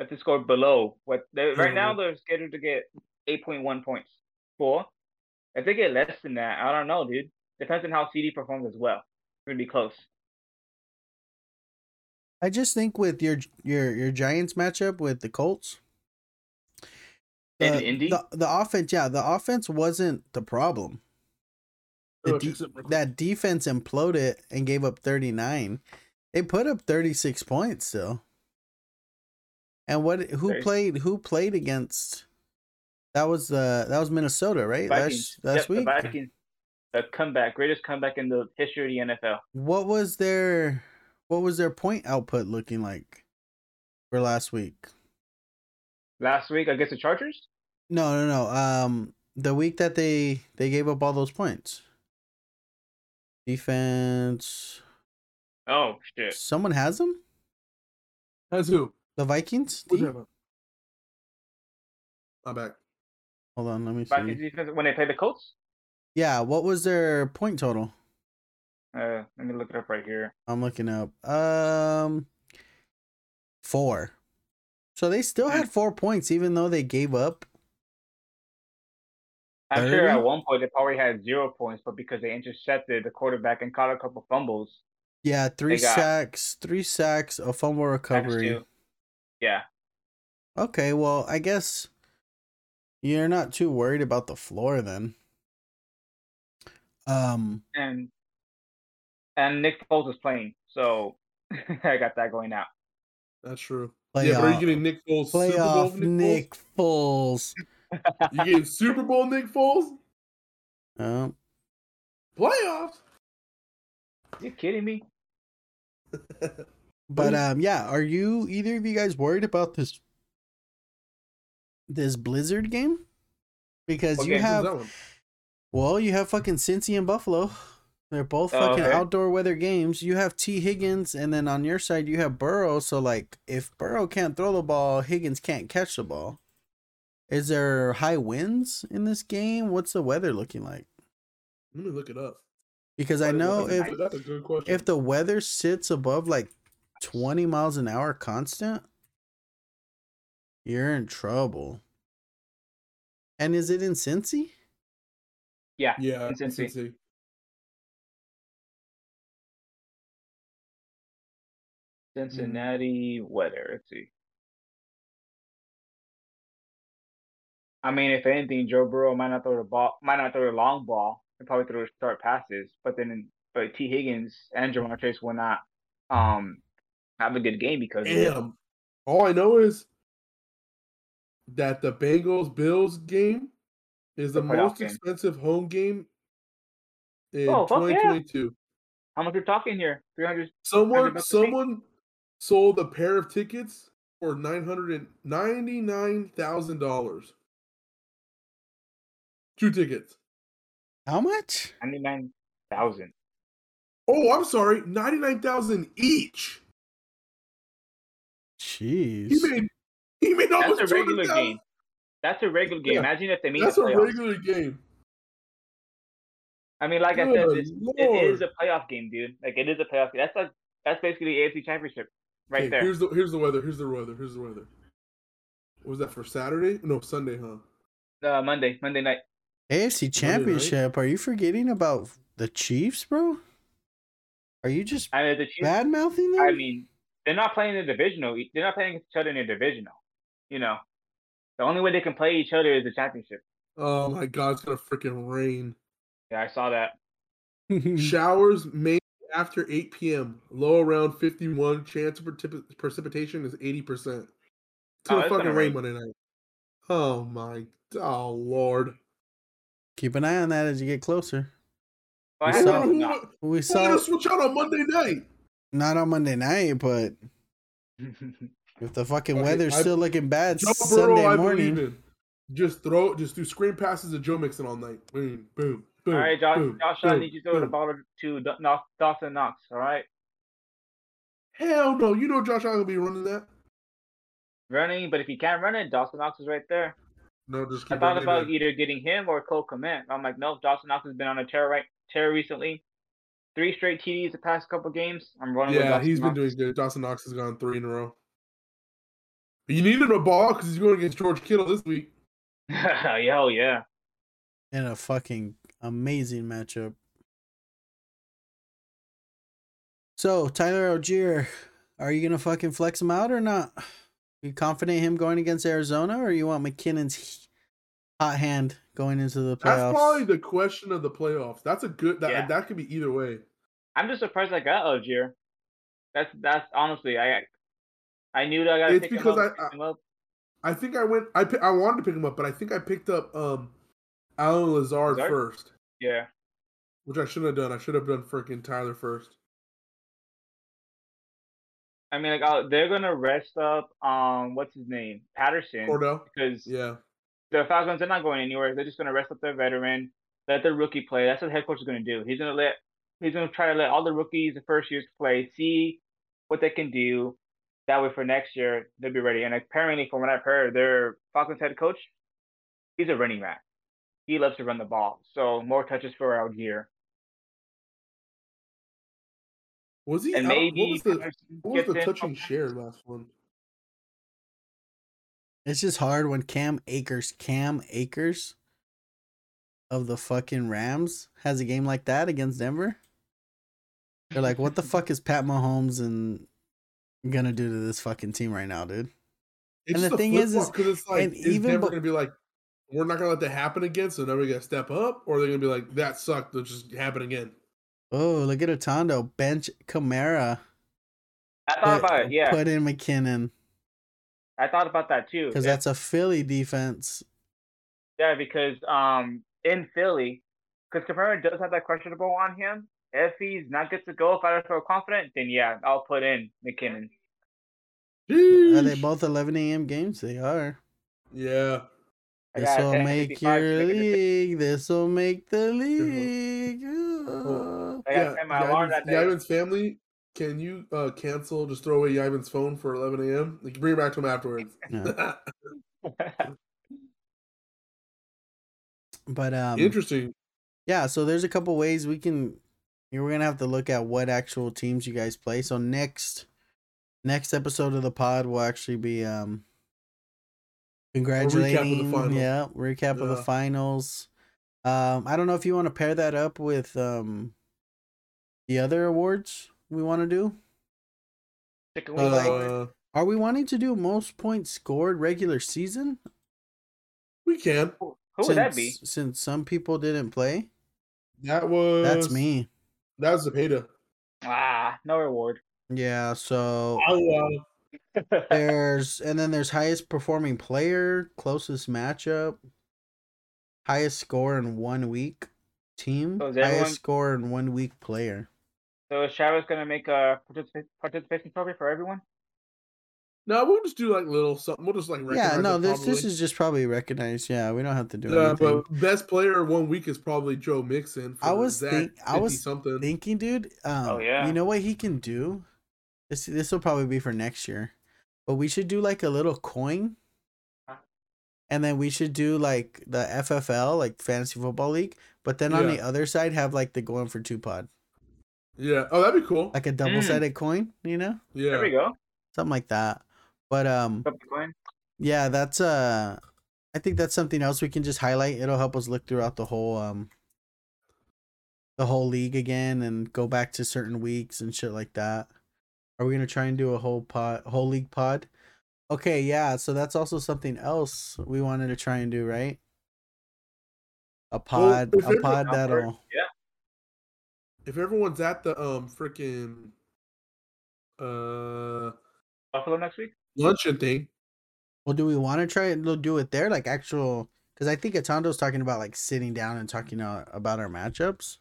If they scored below what they, right now Mhm. they're scheduled to get eight point one points. Four. If they get less than that, I don't know, dude. Depends on how CeeDee performs as well. It's gonna be close. I just think with your your your Giants matchup with the Colts. In the- Indy? the, the offense, yeah, the offense wasn't the problem. The de- that defense imploded and gave up 39. They put up 36 points still. And what who played who played against that was the that was Minnesota, right? Vikings. Last last yep, week. The Vikings. The comeback, greatest comeback in the history of the NFL. What was their what was their point output looking like for last week? Last week against the Chargers. No, no, no. Um the week that they they gave up all those points. Defense. Oh shit. Someone has them? That's who? The Vikings? What's D? I'm back. Hold on, let me Vikings see. defense when they play the Colts. Yeah, what was their point total? Uh, let me look it up right here. I'm looking up. Um, four. So they still Hmm. had four points, even though they gave up. I'm sure at one point they probably had zero points, but because they intercepted the quarterback and caught a couple fumbles, Yeah, three sacks, three sacks, a fumble recovery. Yeah. Okay, well, I guess you're not too worried about the floor then. Um, and and Nick Foles is playing, so (laughs) I got that going out. That's true. playoff, yeah, but are you getting Nick Foles Super Bowl playoff Nick, Nick Foles. Foles? You getting Super Bowl Nick Foles? Um, Playoffs? You kidding me? (laughs) But um, yeah, are you either of you guys worried about this this Blizzard game? Because What you game? Have well, you have fucking Cincy and Buffalo. They're both Oh, fucking okay. outdoor weather games. You have T Higgins, and then on your side you have Burrow. So like, if Burrow can't throw the ball, Higgins can't catch the ball. Is there high winds in this game? What's the weather looking like? Let me look it up. Because I What is it know if that's a good question. if the weather sits above like 20 miles an hour constant, you're in trouble. And is it in Cincy? Yeah. yeah, in Cincy. Cincy. Cincinnati weather. Let's see. I mean, if anything, Joe Burrow might not throw the ball, might not throw the long ball. He'll probably throw the short passes. But then, but T Higgins and Ja'Marr Chase will not um have a good game because of. Damn. All I know is that the Bengals Bills game is the, The most game. expensive home game in Oh, fuck yeah. 2022. How much we're talking here? Three hundred. Someone bucks a someone sold a pair of tickets for nine hundred and ninety nine thousand dollars. Two tickets. How much? Ninety nine thousand. Oh, I'm sorry, ninety nine thousand each. Jeez. He made he made almost That's a regular 200,000. game. That's a regular game. Yeah, Imagine if they meet That's the a playoffs. regular game. I mean, like I said, Good this, it is a playoff game, dude. Like it is a playoff game. That's like that's basically the AFC Championship right Okay, there. Here's the here's the weather. Here's the weather. Here's the weather. What was that for Saturday? No, Sunday, huh? Uh, Monday, Monday night. AFC? Championship. Are you forgetting about the Chiefs, bro? Are you just I mean, the Chiefs. bad mouthing them? I mean, they're not playing the divisional. They're not playing each other in the divisional. You know, the only way they can play each other is the championship. Oh my god, it's gonna freaking rain. Yeah, I saw that. (laughs) Showers may after 8 p.m. Low around 51. Chance of precip- precipitation is 80%. It's Oh, gonna it's fucking gonna rain rain. Monday night. Oh my oh lord. Keep an eye on that as you get closer. Well, We saw- hope Who, not. who, We saw switch out on Monday night? not on Monday night, but (laughs) if the fucking Okay, weather's I- still looking bad Joe Burrow, Sunday I morning. believe in. Just throw, just do screen passes to Joe Mixon all night. Boom, boom, boom. all right, Josh. boom, Josh, I need you to throw the ball to D- Knox, Dawson Knox. All right, Hell no, you know Josh Allen will be running that. running. But if you can't run it, Dawson Knox is right there. No, just I keep thought about it. either getting him or Cole Kmet. I'm like, no, Dawson Knox has been on a tear right tear recently. Three straight TDs the past couple games. I'm running Yeah, Dawson he's been doing good. Dawson Knox has gone three in a row. But you need him to ball because he's going against George Kittle this week. (laughs) Hell yeah. in a fucking amazing matchup. So Tyler Allgeier, are you gonna fucking flex him out or not? You confident him going against Arizona, or you want McKinnon's hot hand going into the playoffs? That's probably the question of the playoffs. That's a good. That Yeah. that could be either way. I'm just surprised I got Allgeier. That's that's honestly I I knew that I gotta pick because him up. I- pick him up. I think I went. I I wanted to pick him up, but I think I picked up um Allen Lazard Lazard? first, Yeah. which I shouldn't have done. I should have done freaking Tyler first. I mean, like uh, they're gonna rest up. Um, what's his name, Patterson, Cordell. because Yeah. the Falcons are not going anywhere. They're just gonna rest up their veteran, let the rookie play. That's what the head coach is gonna do. He's gonna let he's gonna try to let all the rookies, the first years play, see what they can do. That way, for next year, they'll be ready. And apparently, from what I've heard, their Falcons head coach, he's a running back. He loves to run the ball. So more touches for Allgeier. Was he? And maybe what was the what was the in. touching share last one? It's just hard when Cam Akers, Cam Akers of the fucking Rams has a game like that against Denver. They're like, what the fuck is Pat Mahomes and gonna do to this fucking team right now, dude? It's And the thing is- is- because it's like and is even Denver bu- gonna be like, we're not gonna let that happen again, so now we gotta step up, or they're gonna be like, that sucked, it'll just happen again. Oh, look at Otondo bench Kamara. I thought about it. Yeah, Put in McKinnon I thought about that too. because Yeah. that's a Philly defense. Yeah, because um in Philly, because Kamara does have that questionable on him. If he's not good to go, if I don't feel confident, then yeah, I'll put in McKinnon. Are they both 11 a.m. games? They are. Yeah. This will make your league. This will make the league. I gotta set my alarm that day. Yvan's family, can you uh, cancel, just throw away Yvan's phone for 11 a.m.? You can bring it back to him afterwards. (laughs) Yeah. But um, Interesting. yeah. So there's a couple ways we can. We're gonna have to look at what actual teams you guys play. So next, next episode of the pod will actually be um. Congratulating, final. yeah, recap of the finals. Um, I don't know if you want to pair that up with um, the other awards we want to do. Chicken Or like- Uh, Are we wanting to do most points scored regular season? we can. Who would that be? Since- Since some people didn't play, That was that's me. That was the Zepeda. Ah, no reward. Yeah. So Oh, (laughs) there's and then there's highest performing player, closest matchup, highest score in one week team, So is highest everyone- score in one week player. so is Travis gonna make a participa- participation trophy for everyone? no, we'll just do like little something. We'll just like Yeah. No. it This this is just probably recognized. Yeah. We don't have to do Yeah, anything. but best player one week is probably Joe Mixon. For I was that think- I was something. thinking, dude. Um, Oh, yeah. You know what he can do? This this will probably be for next year, but we should do like a little coin, and then we should do like the FFL, like Fantasy Football League. But then on Yeah. the other side, have like the going for two pod, yeah. Oh, that'd be cool. like a double sided coin. You know, yeah. There we go. something like that. But um, Flip coin. yeah, that's uh, I think that's something else we can just highlight. It'll help us look throughout the whole um the whole league again and go back to certain weeks and shit like that? Are we gonna try and do a whole pod, whole league pod? Okay, yeah. So that's also something else we wanted to try and do, right? A pod, if a pod that'll. Yeah. If everyone's at the um freaking uh Buffalo next week. luncheon thing, Well, do we want to try and do it there, like actual? Because I think Atondo's talking about like sitting down and talking uh, about our matchups,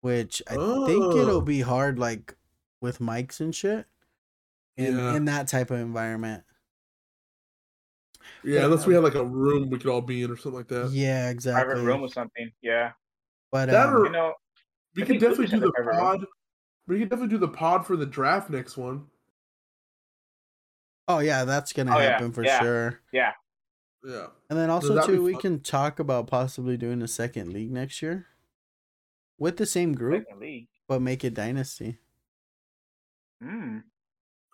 which I think it'll Oh. be hard, like with mics and shit, in Yeah. in that type of environment. yeah, Yeah. unless we had like a room we could all be in or something like that. Yeah, exactly. Private room or something. Yeah. But That um, or- You know, We I could definitely Lucas do the private room. pod. We could definitely do the pod for the draft next one. oh yeah, that's gonna Oh, yeah, happen for yeah. sure. yeah. Yeah. And then also that'd too, we fun. can talk about possibly doing a second league next year with the same group, Second league. but make it dynasty. Hmm.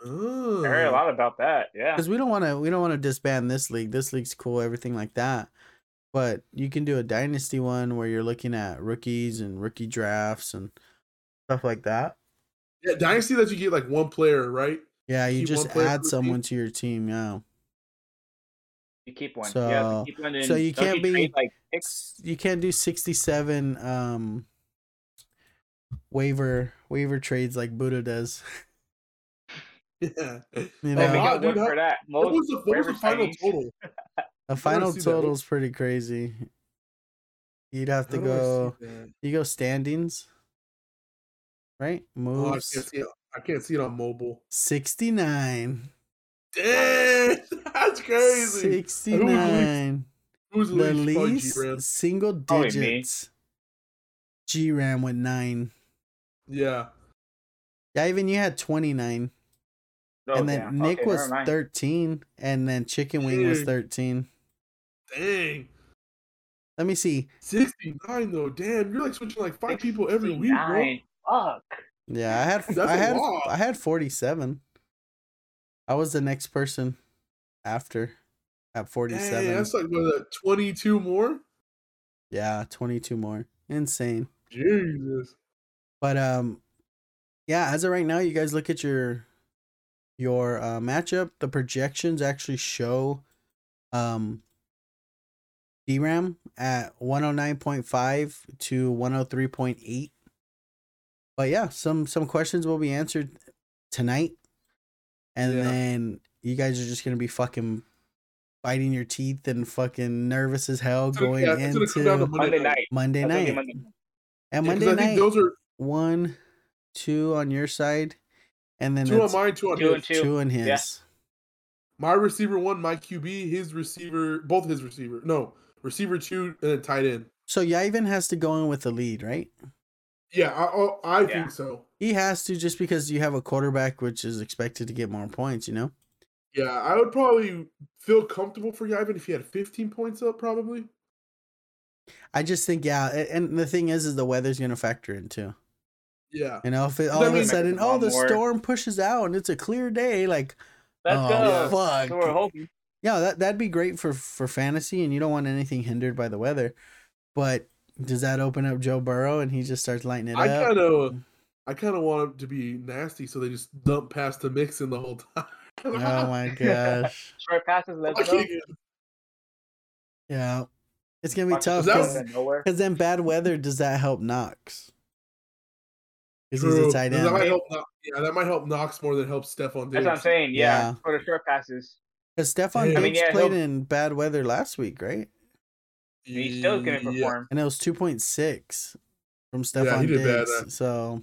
Oh. I heard a lot about that. Yeah. because we don't want to we don't want to disband this league this league's cool everything like that but you can do a dynasty one where you're looking at rookies and rookie drafts and stuff like that Yeah, dynasty that you get like one player, right? yeah you Keep one just add per team? someone to your team yeah You keep one. So- yeah. Keep one so you don't can't be- trade, like picks. You can't do 67 um waiver waiver trades like buddha does (laughs) Yeah. you know we Wow, got dude, one how- for that. What was the, what was the final signings. total? (laughs) the final see that. total's pretty crazy you'd have to How do I see go you go standings right Oh, I moves can't see it. I can't see it on mobile. 69 Dang, (laughs) that's crazy. 69 Who's the the least least single digits G Ram with nine. Yeah. Yeah, even you had 29. Oh, and then damn. Nick Okay, was 13. And then Chicken Wing was 13. Dang. Let me see. 69 though. Damn, you're like switching like five people every week, bro. Fuck. Yeah, I had (laughs) That's I a had lot. I had 47. I was the next person after at 47. Dang, that's like what, uh, 22 more? yeah, 22 more. Insane. Jesus. But um yeah, as of right now, you guys look at your your uh matchup, the projections actually show um DRAM at 109.5 to 103.8. But yeah, some some questions will be answered tonight. And Yeah. then you guys are just going to be fucking biting your teeth and fucking nervous as hell It's gonna- yeah, it's gonna come down to into Monday night. Monday That's gonna be night. Monday. And Yeah, Monday night those are one, two on your side, and then two on it's mine, two on Two his. and two. two on his. Yeah. My receiver one, my QB, his receiver, both his receiver. No, receiver two, and then tight end. So Yavin has to go in with the lead, right? Yeah, I, oh, I Yeah. think so. He has to just because you have a quarterback which is expected to get more points, you know? Yeah, I would probably feel comfortable for Yavin if he had 15 points up, probably. I just think, yeah, and the thing is, is the weather's gonna factor in too. Yeah. You know, if it, all of a sudden, Make it oh, one the more- storm pushes out and it's a clear day, like, Let's oh, go. fuck. So we're hoping. Yeah, that that'd be great for for fantasy, and you don't want anything hindered by the weather. But does that open up Joe Burrow and he just starts lighting it I up? kind of, I kind of want him to be nasty, so they just dump past the Mixon the whole time. Oh my (laughs) gosh. Short passes. Let's go. Yeah. It's gonna be Watch it tough that go was- because out of nowhere. (laughs) then bad weather does that help Knox? Because he's a tight That might help. Knox- Yeah, that might help Knox more than it helps Stefon Diggs. That's what I'm saying. Yeah, Yeah. for the short passes. Because Stefon I Diggs mean, yeah, played in bad weather last week, right? He's still gonna Yeah. perform. And it was two point six from Yeah, Stefon he bad, Diggs. man. So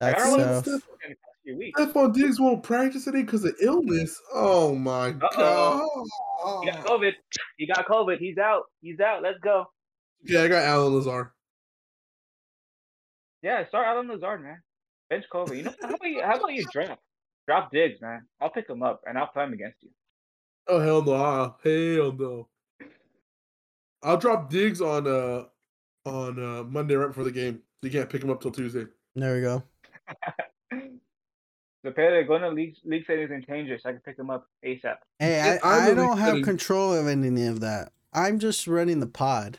Like, I that's don't know tough. what's in the past few weeks. Stefon Diggs won't practice today because of illness. Oh my Uh-oh. god! He got COVID. He got COVID. He's out. He's out. Let's go. Yeah, I got Allen Lazard. Yeah, start Allen Lazard, man. Bench COVID. You know, how about you, how about you drop? Drop Diggs, man. I'll pick him up and I'll play him against you. Oh hell no! Hell no! I'll drop Diggs on uh on uh Monday right before the game. You can't pick him up till Tuesday. There we go. (laughs) The player going to league league settings and change it so I can pick him up ASAP. Hey, I, I'm I don't have setting. control of any of that. I'm just running the pod.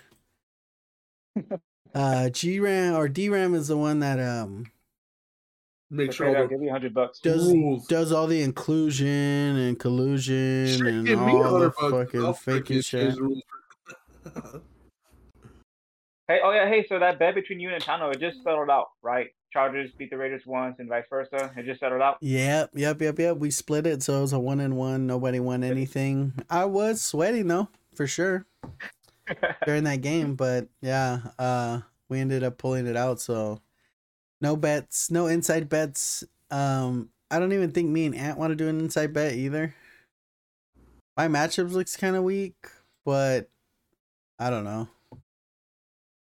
(laughs) Uh, G Ram or D Ram is the one that um Make Okay, sure all I'll give you a hundred bucks. does rules. does all the inclusion and collusion Shit, and give all the bucks. fucking I'll faking shit. change the rules for- (laughs) Hey, oh yeah, hey, so that bet between you and Tano, it just settled out, right? Chargers beat the Raiders once and vice versa. It just settled out. Yep, yep, yep, yep. We split it, so it was a one and one. Nobody won anything. I was sweating though, for sure, during that game. But yeah, uh, we ended up pulling it out. So no bets, no inside bets. Um, I don't even think me and Ant want to do an inside bet either. My matchups looks kind of weak, but I don't know.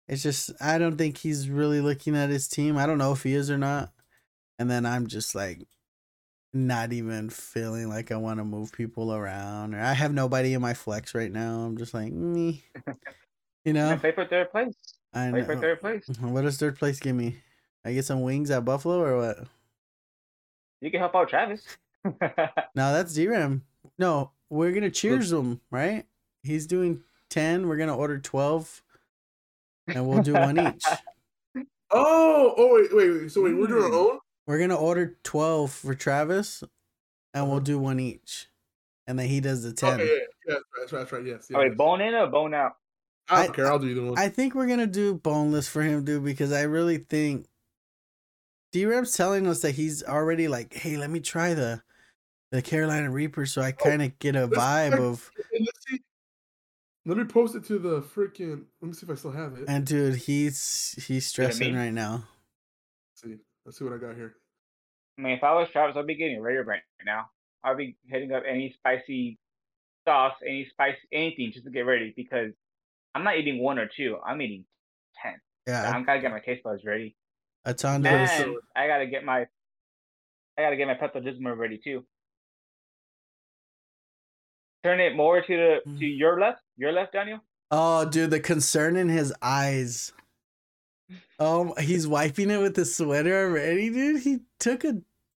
It's just I don't think he's really looking at his team. I don't know if he is or not. And then I'm just like not even feeling like I want to move people around or I have nobody in my flex right now. I'm just like me. You (laughs) know? And play for third place. I Play for know. third place. What does third place give me? I get some wings at Buffalo or what? You can help out Travis. (laughs) No, that's DRAM. No, we're gonna cheers him, right? He's doing ten. We're gonna order twelve, and we'll do one each. (laughs) oh, oh wait, wait, wait. So wait, we're doing our Mm. own. We're gonna order twelve for Travis, and we'll uh-huh. do one each, and then he does the ten. Okay, yeah, yeah, that's right, that's right, that's right. Yes, oh, wait, bone in or bone out? I I- don't care. I'll do either one. I think we're gonna do boneless for him, dude, because I really think D-Ram's telling us that he's already like, hey, let me try the the Carolina Reaper, so I oh, kind of get a let's vibe of. Let's see. Let me post it to the freaking. Let me see if I still have it. And dude, he's he's stressing mean? right now. Let's see. What I got here. I mean, if I was Travis, I'd be getting Raider right now. I'd be hitting up any spicy sauce, any spicy anything just to get ready because I'm not eating one or two. I'm eating ten. Yeah, I'm gotta get my taste buds ready. a ton Yeah, of And I gotta get my I gotta get my Pepto Bismol ready too. Turn it more to the Mm. to your left. Your left, Daniel. Oh, dude, the concern in his eyes. Oh, he's wiping it with the sweater already, dude. He took a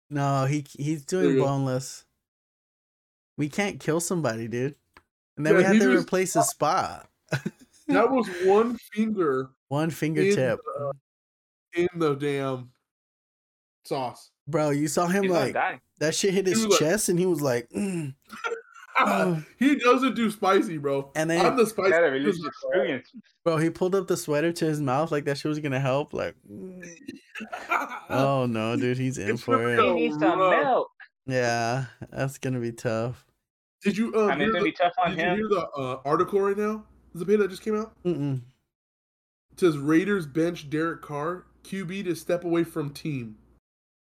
no. He he's doing boneless. We can't kill somebody, dude. And then Yeah, we have to was- replace the spot. (laughs) That was one finger One in fingertip, the, in the damn sauce. bro. You saw him He's like that shit hit his was like- chest, and he was like, mm. (laughs) He doesn't do spicy, bro. and I'm the spicy. Gotta experience. bro, he pulled up the sweater to his mouth like that shit was gonna help. Like, (laughs) oh no, dude, he's in It's for it. He needs some milk. Yeah, that's gonna be tough. Did you um, I mean, hear it's gonna the, be tough on did you him. hear the uh, article right now? There's a page that just came out. Mm-mm. It says Raiders bench Derek Carr, QB to step away from team.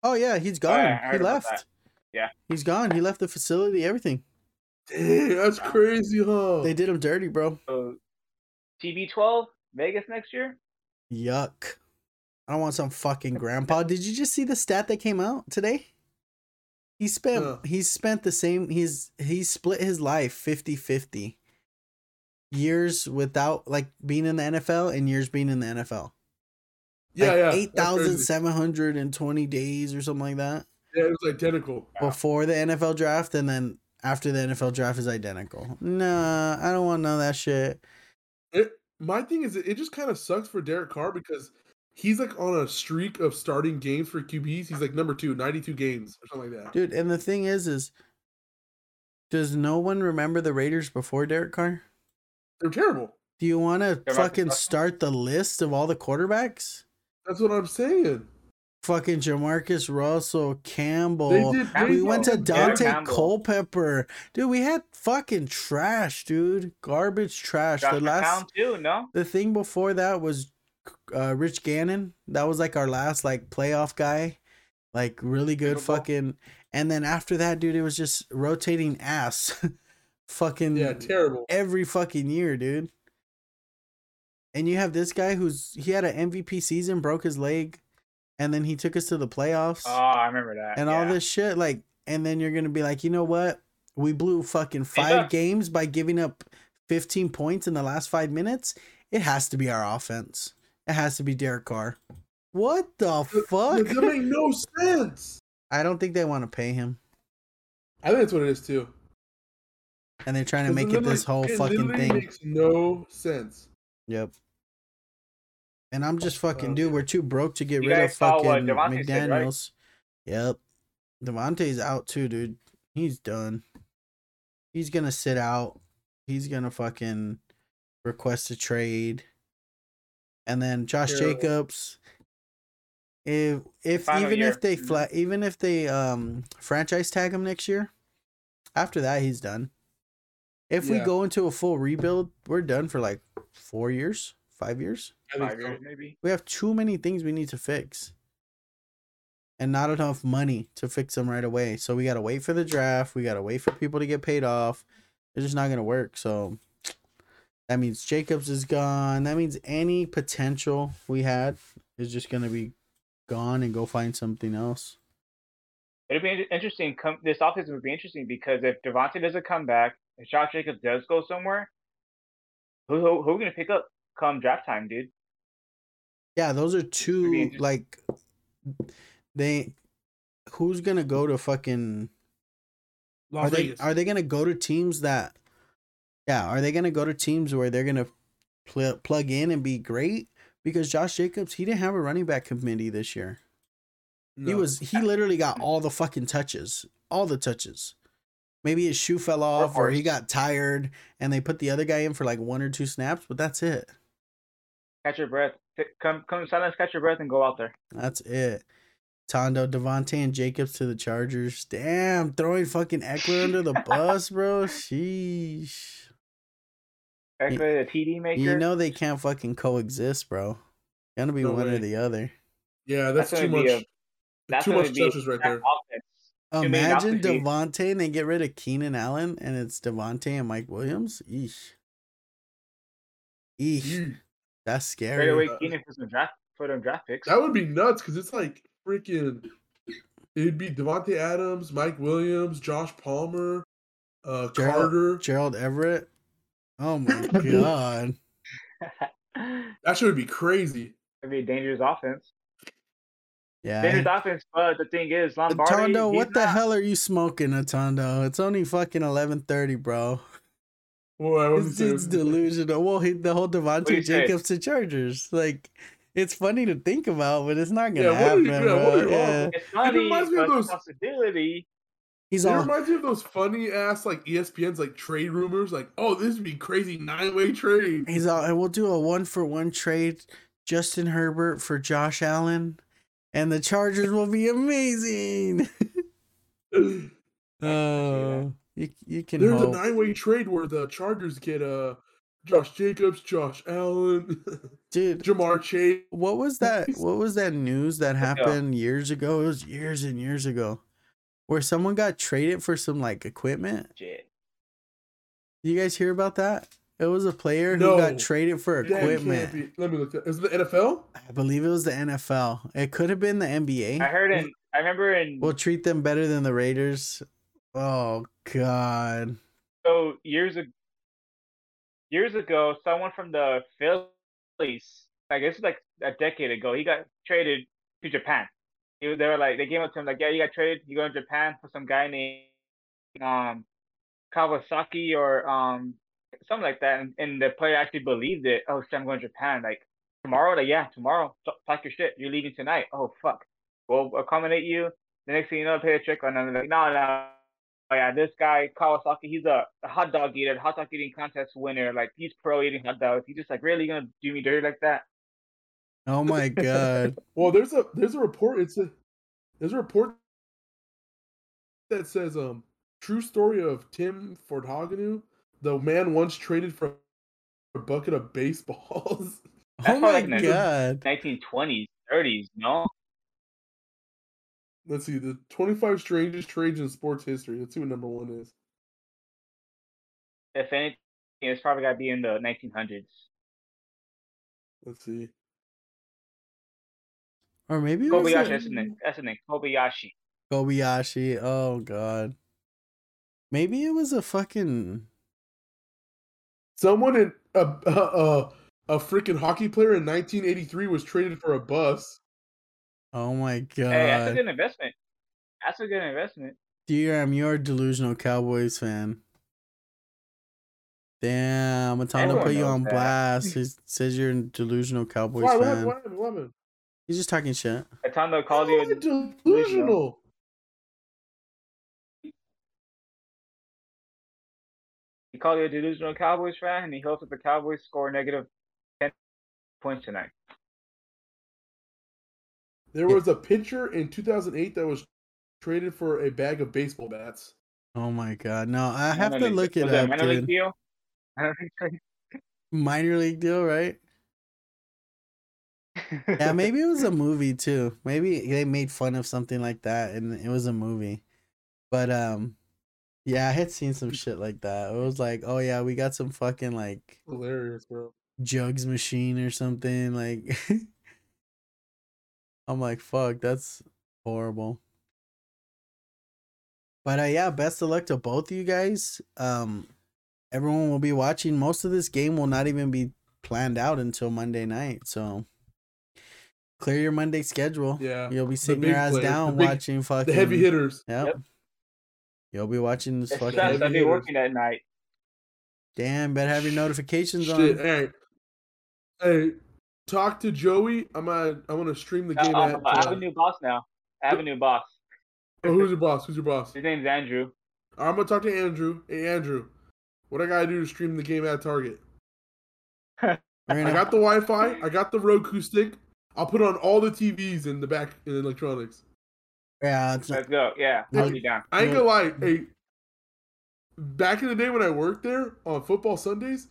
Oh yeah, he's Oh, yeah, gone. He left. Yeah. He's gone. He left the facility, everything. Dang, that's crazy, huh? They did him dirty, bro. So, TB12 Vegas next year. Yuck. I don't want some fucking grandpa. Did you just see the stat that came out today? He spent Yeah. he's spent the same he's he split his life 50-50. Years without like being in the NFL and years being in the NFL. yeah, like yeah. that's Eight crazy. thousand seven hundred and twenty days or something like that. Yeah, it was identical. Before the NFL draft and then after the NFL draft is identical. Nah, I don't want none of that shit. It, my thing is, it just kind of sucks for Derek Carr because he's like on a streak of starting games for QBs. He's like number two, 92 games or something like that. Dude, and the thing is, is does no one remember the Raiders before Derek Carr? They're terrible. Do you want to fucking start the list of all the quarterbacks? That's what I'm saying. Fucking JaMarcus Russell, Campbell. They did. They we went to Dante Campbell. Culpepper. Dude, we had fucking trash, dude. Garbage trash. Josh the last McCown too. No. the thing before that was uh, Rich Gannon. That was like our last like playoff guy. Like really good Super Bowl. fucking and then after that, dude, it was just rotating ass. (laughs) fucking Yeah, terrible. every fucking year, dude. And you have this guy who's he had an MVP season, broke his leg, and then he took us to the playoffs Oh, I remember that. and all this shit. Like, and then you're gonna be like, you know what? We blew fucking five games by giving up 15 points in the last five minutes. It has to be our offense. It has to be Derek Carr. What the fuck? That make no sense. I don't think they want to pay him, I think that's what it is too. and they're trying to make it this whole it fucking thing. Makes no sense. Yep. And I'm just fucking, Uh, dude. We're too broke to get You rid of guys saw what fucking said, right? McDaniels. Yep, Davante's out too, dude. He's done. He's gonna sit out. He's gonna fucking request a trade. And then Josh. Jacobs. If if Final even year. if they Mhm. flat even if they um franchise tag him next year, after that he's done. If we go into a full rebuild, we're done for like four years, five years. Five years maybe. We have too many things we need to fix. And not enough money to fix them right away. So we gotta wait for the draft. We gotta wait for people to get paid off. It's just not gonna work. So that means Jacobs is gone. That means any potential we had is just gonna be gone and go find something else. It'll be interesting. Come this offseason would be interesting because if Davante doesn't come back, if Josh Jacobs does go somewhere, who who, who are we gonna pick up come draft time, dude? Yeah, those are two like they who's gonna go to fucking Las are they are they gonna go to teams that yeah are they gonna go to teams where they're gonna pl- plug in and be great? Because josh jacobs he didn't have a running back committee this year. He was he literally got all the fucking touches all the touches. Maybe his shoe fell off or he got tired and they put the other guy in for like one or two snaps but that's it Catch your breath. T- Come come silence, catch your breath, and go out there. that's it Tondo, Davante, and Jacobs to the Chargers. Damn, throwing fucking Ekeler under the (laughs) bus, bro. Sheesh. Ekeler, the TD maker. You know they can't fucking coexist, bro. Gonna be No one or the other. yeah, that's, That's too much. a- that's too much be touches right there. offense. Imagine options. Davante and they get rid of Keenan Allen and it's Davante and Mike Williams. Eesh. Eesh. Yeesh. That's Straight scary. away, Uh, Keenan for some draft for them draft picks. That would be nuts because it's like freaking. It'd be Davante Adams, Mike Williams, Josh Palmer, uh, Gerald- Carter. Gerald Everett. Oh (laughs) my god. (laughs) That shit would be crazy. It'd be a dangerous offense. Yeah. Dangerous offense, but the thing is, Lombardi. Atondo, he's what the not- hell are you smoking, Atondo? It's only fucking eleven thirty, bro. Well, I It's, it's delusional. Well, he, the whole do Davante you say? Jacobs to Chargers. Like, it's funny to think about, but it's not gonna what are happen. you- yeah, bro. what Yeah. It's funny, reminds me of but those- a possibility. He's It all reminds me of those funny ass like ESPN's like trade rumors, like, oh, this would be crazy nine way trade. he's all. And we'll do a one for one trade. Justin Herbert for Josh Allen, and the Chargers will be amazing. (laughs) Oh, you you can There's a nine way trade where the Chargers get uh Josh Jacobs, Josh Allen, dude. (laughs) Ja'Marr Chase. What was that? (laughs) What was that news that go. happened years ago? It was years and years ago, where someone got traded for some like equipment. Shit. Did you guys hear about that? It was a player who got traded for equipment. Let me look. That. Is it the NFL? I believe it was the NFL. It could have been the NBA. I heard in. I remember in. We'll treat them better than the Raiders. Oh God. so years ago, years ago, someone from the Phillies, I guess like a decade ago, he got traded to Japan. They were like, they came up to him like, yeah, you got traded. You go to Japan for some guy named um Kawasaki or um something like that, and, and the player actually believed it. Oh, shit, I'm going to Japan. Like tomorrow, like yeah, tomorrow. Pack your shit. You're leaving tonight. Oh fuck. We'll accommodate you. The next thing you know, pay a check on them. Like no, no, oh yeah, this guy Kawasaki, he's a, a hot dog eater, hot dog eating contest winner. Like he's pro eating hot dogs. He's just like really gonna do me dirty like that. Oh my (laughs) God. Well, there's a there's a report. It's a there's a report that says um true story of Tim Fortugno. The man once traded for a bucket of baseballs. Oh (laughs) my like. God. 1920s, 30s, no? Let's see the 25 strangest trades in sports history. Let's see what number one is. If anything, it's probably gotta be in the 1900s. Let's see. Or maybe it was Kobayashi, a- that's his name. That's his name. Kobayashi. Kobayashi. Oh God. Maybe it was a fucking. Someone in a a, a, a freaking hockey player in 1983 was traded for a bus. Oh my God. Hey, that's a good investment. That's a good investment. DRM, you're a delusional Cowboys fan. Damn, Matondo to put you on that. blast. He (laughs) says you're a delusional Cowboys Why? What fan. happened? What happened? What? He's just talking shit. Atondo called How you. am I a- delusional. He called you a delusional Cowboys fan, and he hopes that the Cowboys score negative ten points tonight. There was a pitcher in 2008 that was traded for a bag of baseball bats. Oh my god. No, I have Minor to league- look it was up, (laughs) minor league deal? Minor league deal, right? Yeah, (laughs) maybe it was a movie too. Maybe they made fun of something like that and it was a movie. But um yeah, I had seen some shit like that. It was like, oh yeah, we got some fucking like Hilarious, bro. jugs machine or something like (laughs) I'm like, fuck, that's horrible. But uh, yeah, best of luck to both of you guys. Um everyone will be watching. Most of this game will not even be planned out until Monday night. So clear your Monday schedule. Yeah. You'll be sitting your ass players, down the big- watching fucking The heavy hitters. Yep. Yep. You'll be watching this It's fucking stressed. I'll heavy be working at night. damn better have your notifications Shit. on. Hey. Hey. Talk to Joey. I'm gonna I'm gonna stream the Uh, game at. I have a uh, new boss now. I have a new boss. oh, who's your boss? Who's your boss? His name's Andrew. I'm gonna talk to Andrew. Hey Andrew, what I gotta do to stream the game at Target? We're (laughs) I got the Wi-Fi. I got the Roku stick. I'll put on all the TVs in the back in electronics. yeah, it's Let's go. Yeah, Yeah. I'll be down. I ain't gonna lie. Hey, back in the day when I worked there on football Sundays,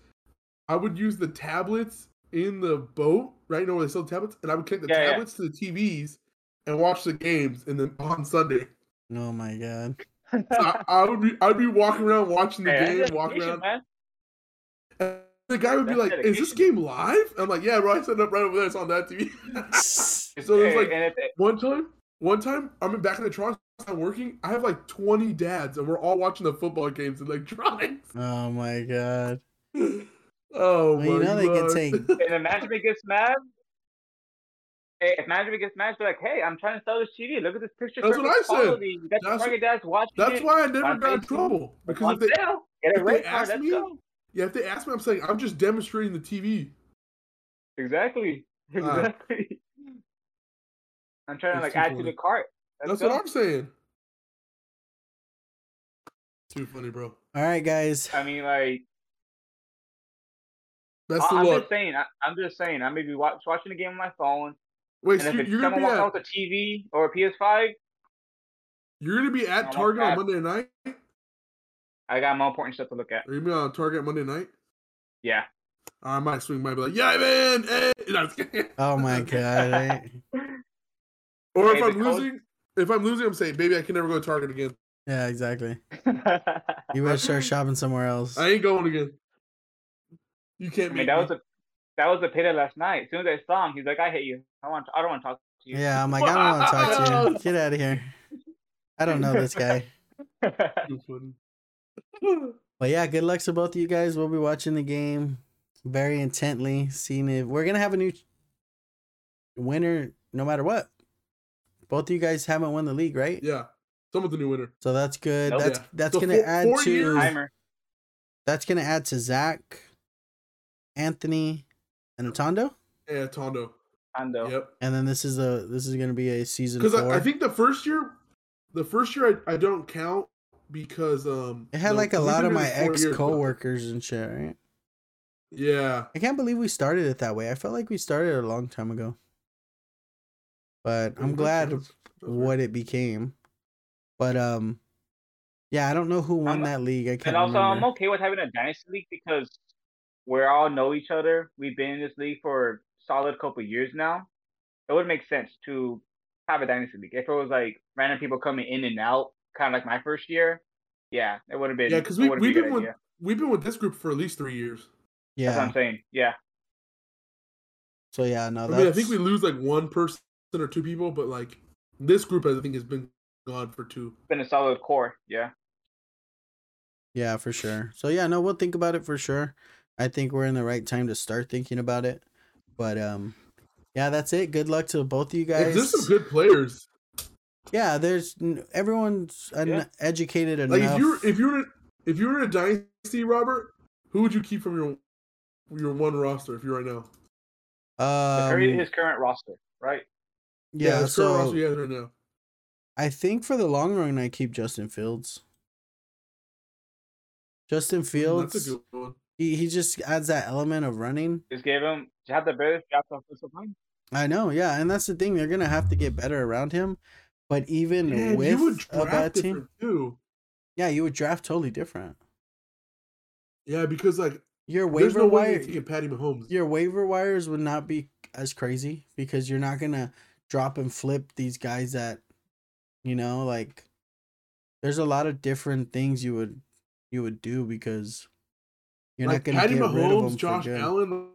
I would use the tablets in the boat. Right, you know where they sell tablets, and I would connect the Yeah, yeah. tablets to the TVs and watch the games. And then on Sunday, oh my god. so I, I would be I'd be walking around watching the Hey, game, walking around. man. And the guy would be That's like, "Is this game live?" I'm like, "Yeah, bro. I set it up right over there. It's on that TV." (laughs) So there's Hey, like- and one time, one time, I'm back in the Toronto. I'm working. I have like 20 dads, and we're all watching the football games in electronics. (laughs) oh my god. (laughs) Oh Well, you know they can God. take- (laughs) and if management gets mad, hey, if management gets mad, be like, "Hey, I'm trying to sell this TV. Look at this picture. That's what I said. quality. You got your That's- target dads watching That's it. why I never got in trouble because if they, sale. If they ask Let's me- go. yeah, if they ask me, I'm saying I'm just demonstrating the TV. Exactly. Uh, Exactly. (laughs) I'm trying to like too add to the cart. Let's That's what. I'm saying. Too funny, bro. All right, guys. I mean, like, Best I- of I'm luck. just saying. I, I'm just saying. I may be watch, watching the game on my phone, Wait, and so if you're, it's you're gonna someone be walks at out with a TV or a PS5, you're gonna be at Target on Monday night. I got more important stuff to look at. Are you gonna be on Target Monday night? Yeah. I might swing. Might be like, yeah, man. Hey. (laughs) No, I'm. Oh my (laughs) god. right? Or if Hey, I'm the code- losing, if I'm losing, I'm saying, baby, I can never go to Target again. Yeah, exactly. (laughs) You better start shopping somewhere else. I ain't going again. You can't I mean, that me. was a that was a pit last night. As soon as I saw him, he's like, "I hate you. I want. I don't want to talk to you." Yeah, I'm like, (laughs) I don't want to talk to you. (laughs) Get out of here. I don't know this guy. (laughs) But yeah, good luck to both of you guys. We'll be watching the game very intently, seeing if we're gonna have a new winner no matter what. Both of you guys haven't won the league, right? yeah, someone's the new winner. So that's good. Nope. That's Yeah. that's So gonna four- add four to Timer. that's gonna add to Zach, Anthony, and Atondo. Yeah, Tondo. Ando. Yep. And then this is a this is gonna be a season Because. I, I think the first year, the first year I, I don't count because um it had no, like a lot of my doing it four ex years now. coworkers and shit, right? Yeah, I can't believe we started it that way. I felt like we started it a long time ago. But I'm glad that's- that's what it became. But um yeah, I don't know who won I'm- that league. I can't And also, remember. I'm okay with having a dynasty league because we all know each other. We've been in this league for a solid couple years now. It would make sense to have a dynasty league. If it was like random people coming in and out, kind of like my first year, yeah, it would have been. Yeah, because we would've we've a been with we've been with this group for at least three years. That's what yeah. I'm saying. Yeah, So yeah, no, I that's mean, I think we lose like one person or two people, but like this group, I think has been gone for two. it's been a solid core. Yeah. Yeah, for sure. So yeah, no, we'll think about it for sure. I think we're in the right time to start thinking about it. But um yeah, that's it. Good luck to both of you Like, guys. there's some good players. Yeah, there's everyone's un- Yeah. educated enough. Like if you're if you're if you're in a dynasty, Robert, Who would you keep from your your one roster if you're right now? The current- Um, his current roster, right? yeah, his current so roster he has right now. I think for the long run, I keep Justin Fields. Justin Mm, Fields, That's a good one. he, he just adds that element of running. Just gave him to have the best draft offensive line. I know, yeah, and that's the thing. They're gonna have to get better around him. But even Man, with you would a bad team, too. yeah, you would draft totally different. Yeah, because like Your waiver no way wire, you're Patty Mahomes. your waiver wires would not be as crazy because you're not gonna drop and flip these guys that, you know, like. There's a lot of different things you would you would do because you're like not gonna Patty get rid of Mahomes, them Josh for good. Allen,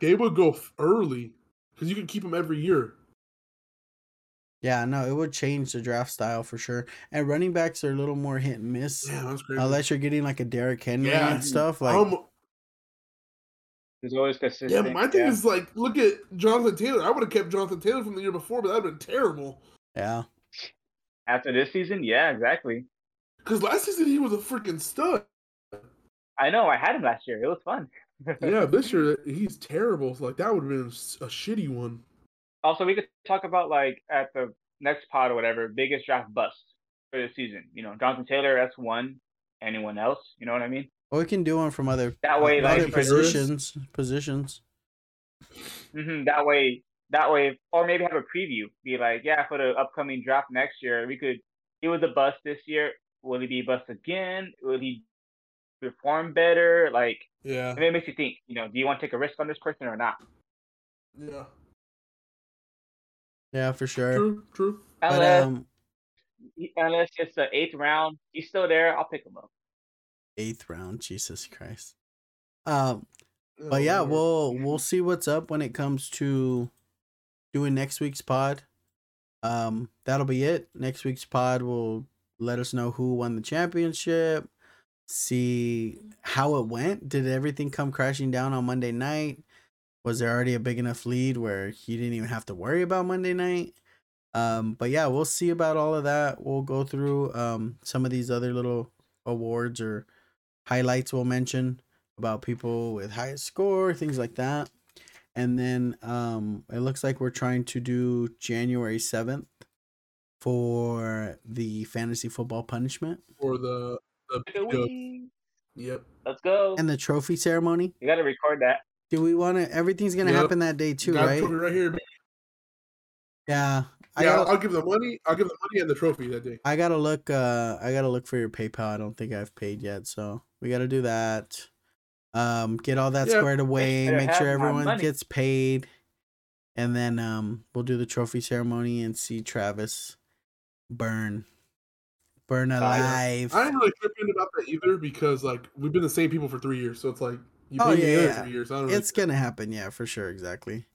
they would go early because you can keep them every year. Yeah, no, it would change the draft style for sure. And running backs are a little more hit and miss. Yeah, that's crazy. Unless you're getting like a Derrick Henry Yeah. and stuff. Like um, He's always yeah, my thing is like, look at Jonathan Taylor. I would have kept Jonathan Taylor from the year before, but that'd been terrible. yeah. after this season, yeah, exactly. Because last season he was a freaking stud. I know. I had him last year. It was fun. Yeah, (laughs) this year he's terrible. So, like that would have been a shitty one. Also, we could talk about like at the next pod or whatever, biggest draft bust for the season. You know, Jonathan Taylor, that's one. Anyone else? You know what I mean? Or we can do one from other That way, like, other for- positions. Positions. hmm That way, that way, or maybe have a preview. Be like, yeah, for the upcoming draft next year, we could. It was a bust this year. Will he be a bust again? Will he perform better? Like, Yeah, and it makes you think. You know, do you want to take a risk on this person or not? yeah, Yeah, for sure. true, true. But Unless, um unless it's the eighth round, he's still there. I'll pick him up. eighth round, Jesus Christ. Um but yeah, we'll we'll see what's up when it comes to doing next week's pod. Um, that'll be it. Next week's pod will let us know who won the championship, see how it went. Did everything come crashing down on Monday night? Was there already a big enough lead where you didn't even have to worry about Monday night? Um, but yeah, we'll see about all of that. We'll go through um some of these other little awards or highlights we'll mention about people with highest score, things like that. And then um it looks like we're trying to do January 7th for the fantasy football punishment for the! Yep. Let's go. and the trophy ceremony. You got to record that. Do we want to everything's going to Yep. happen that day too, Got a right? trophy right here. Yeah. I yeah, gotta, I'll give the money. I'll give the money and the trophy that day. I gotta look. Uh, I gotta look for your PayPal. I don't think I've paid yet, so we gotta do that. Um, get all that Yeah. squared away. Make sure everyone gets paid, and then um, we'll do the trophy ceremony and see Travis burn, burn alive. I ain't really tripping about that either because like we've been the same people for three years, so it's like you Oh, yeah, yeah. three years. I really it's gonna happen, yeah, for sure, exactly.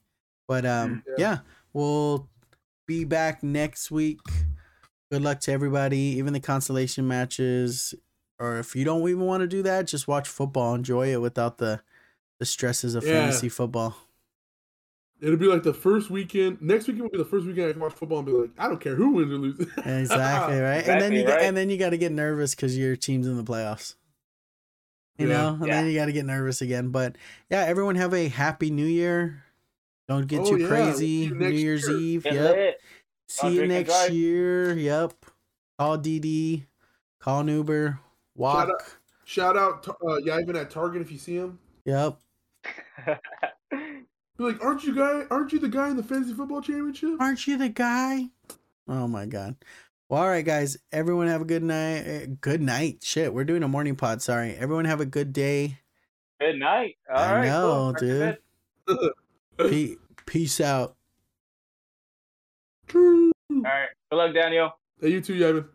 But um, Yeah. yeah, we'll be back next week. Good luck to everybody, even the consolation matches. Or if you don't even want to do that, just watch football, enjoy it without the the stresses of Yeah. fantasy football. It'll be like the first weekend. Next weekend will be the first weekend I can watch football and be like, I don't care who wins or loses. (laughs) Exactly right, and then you got, right. and then you got to get nervous because your team's in the playoffs. You Yeah. know, and Yeah. then you got to get nervous again. But yeah, everyone have a happy New Year. Don't get Oh, too yeah, we'll crazy. New Year's year. Eve. Get Yep. lit. See you drink and next year. Yep. Call DD. Call an Uber. Walk. out. Shout out to uh, Yavin at Target if you see him. Yep. (laughs) Be like, aren't you guy? Aren't you the guy in the fantasy football championship? Aren't you the guy? Oh my god. Well, all right, guys. Everyone have a good night. eh, Good night. Shit, we're doing a morning pod. Sorry. Everyone have a good day. Good night. All I right, know, cool. Dude. (laughs) Pe- peace out. All right. Good luck, Daniel. Hey, you too, Yavin.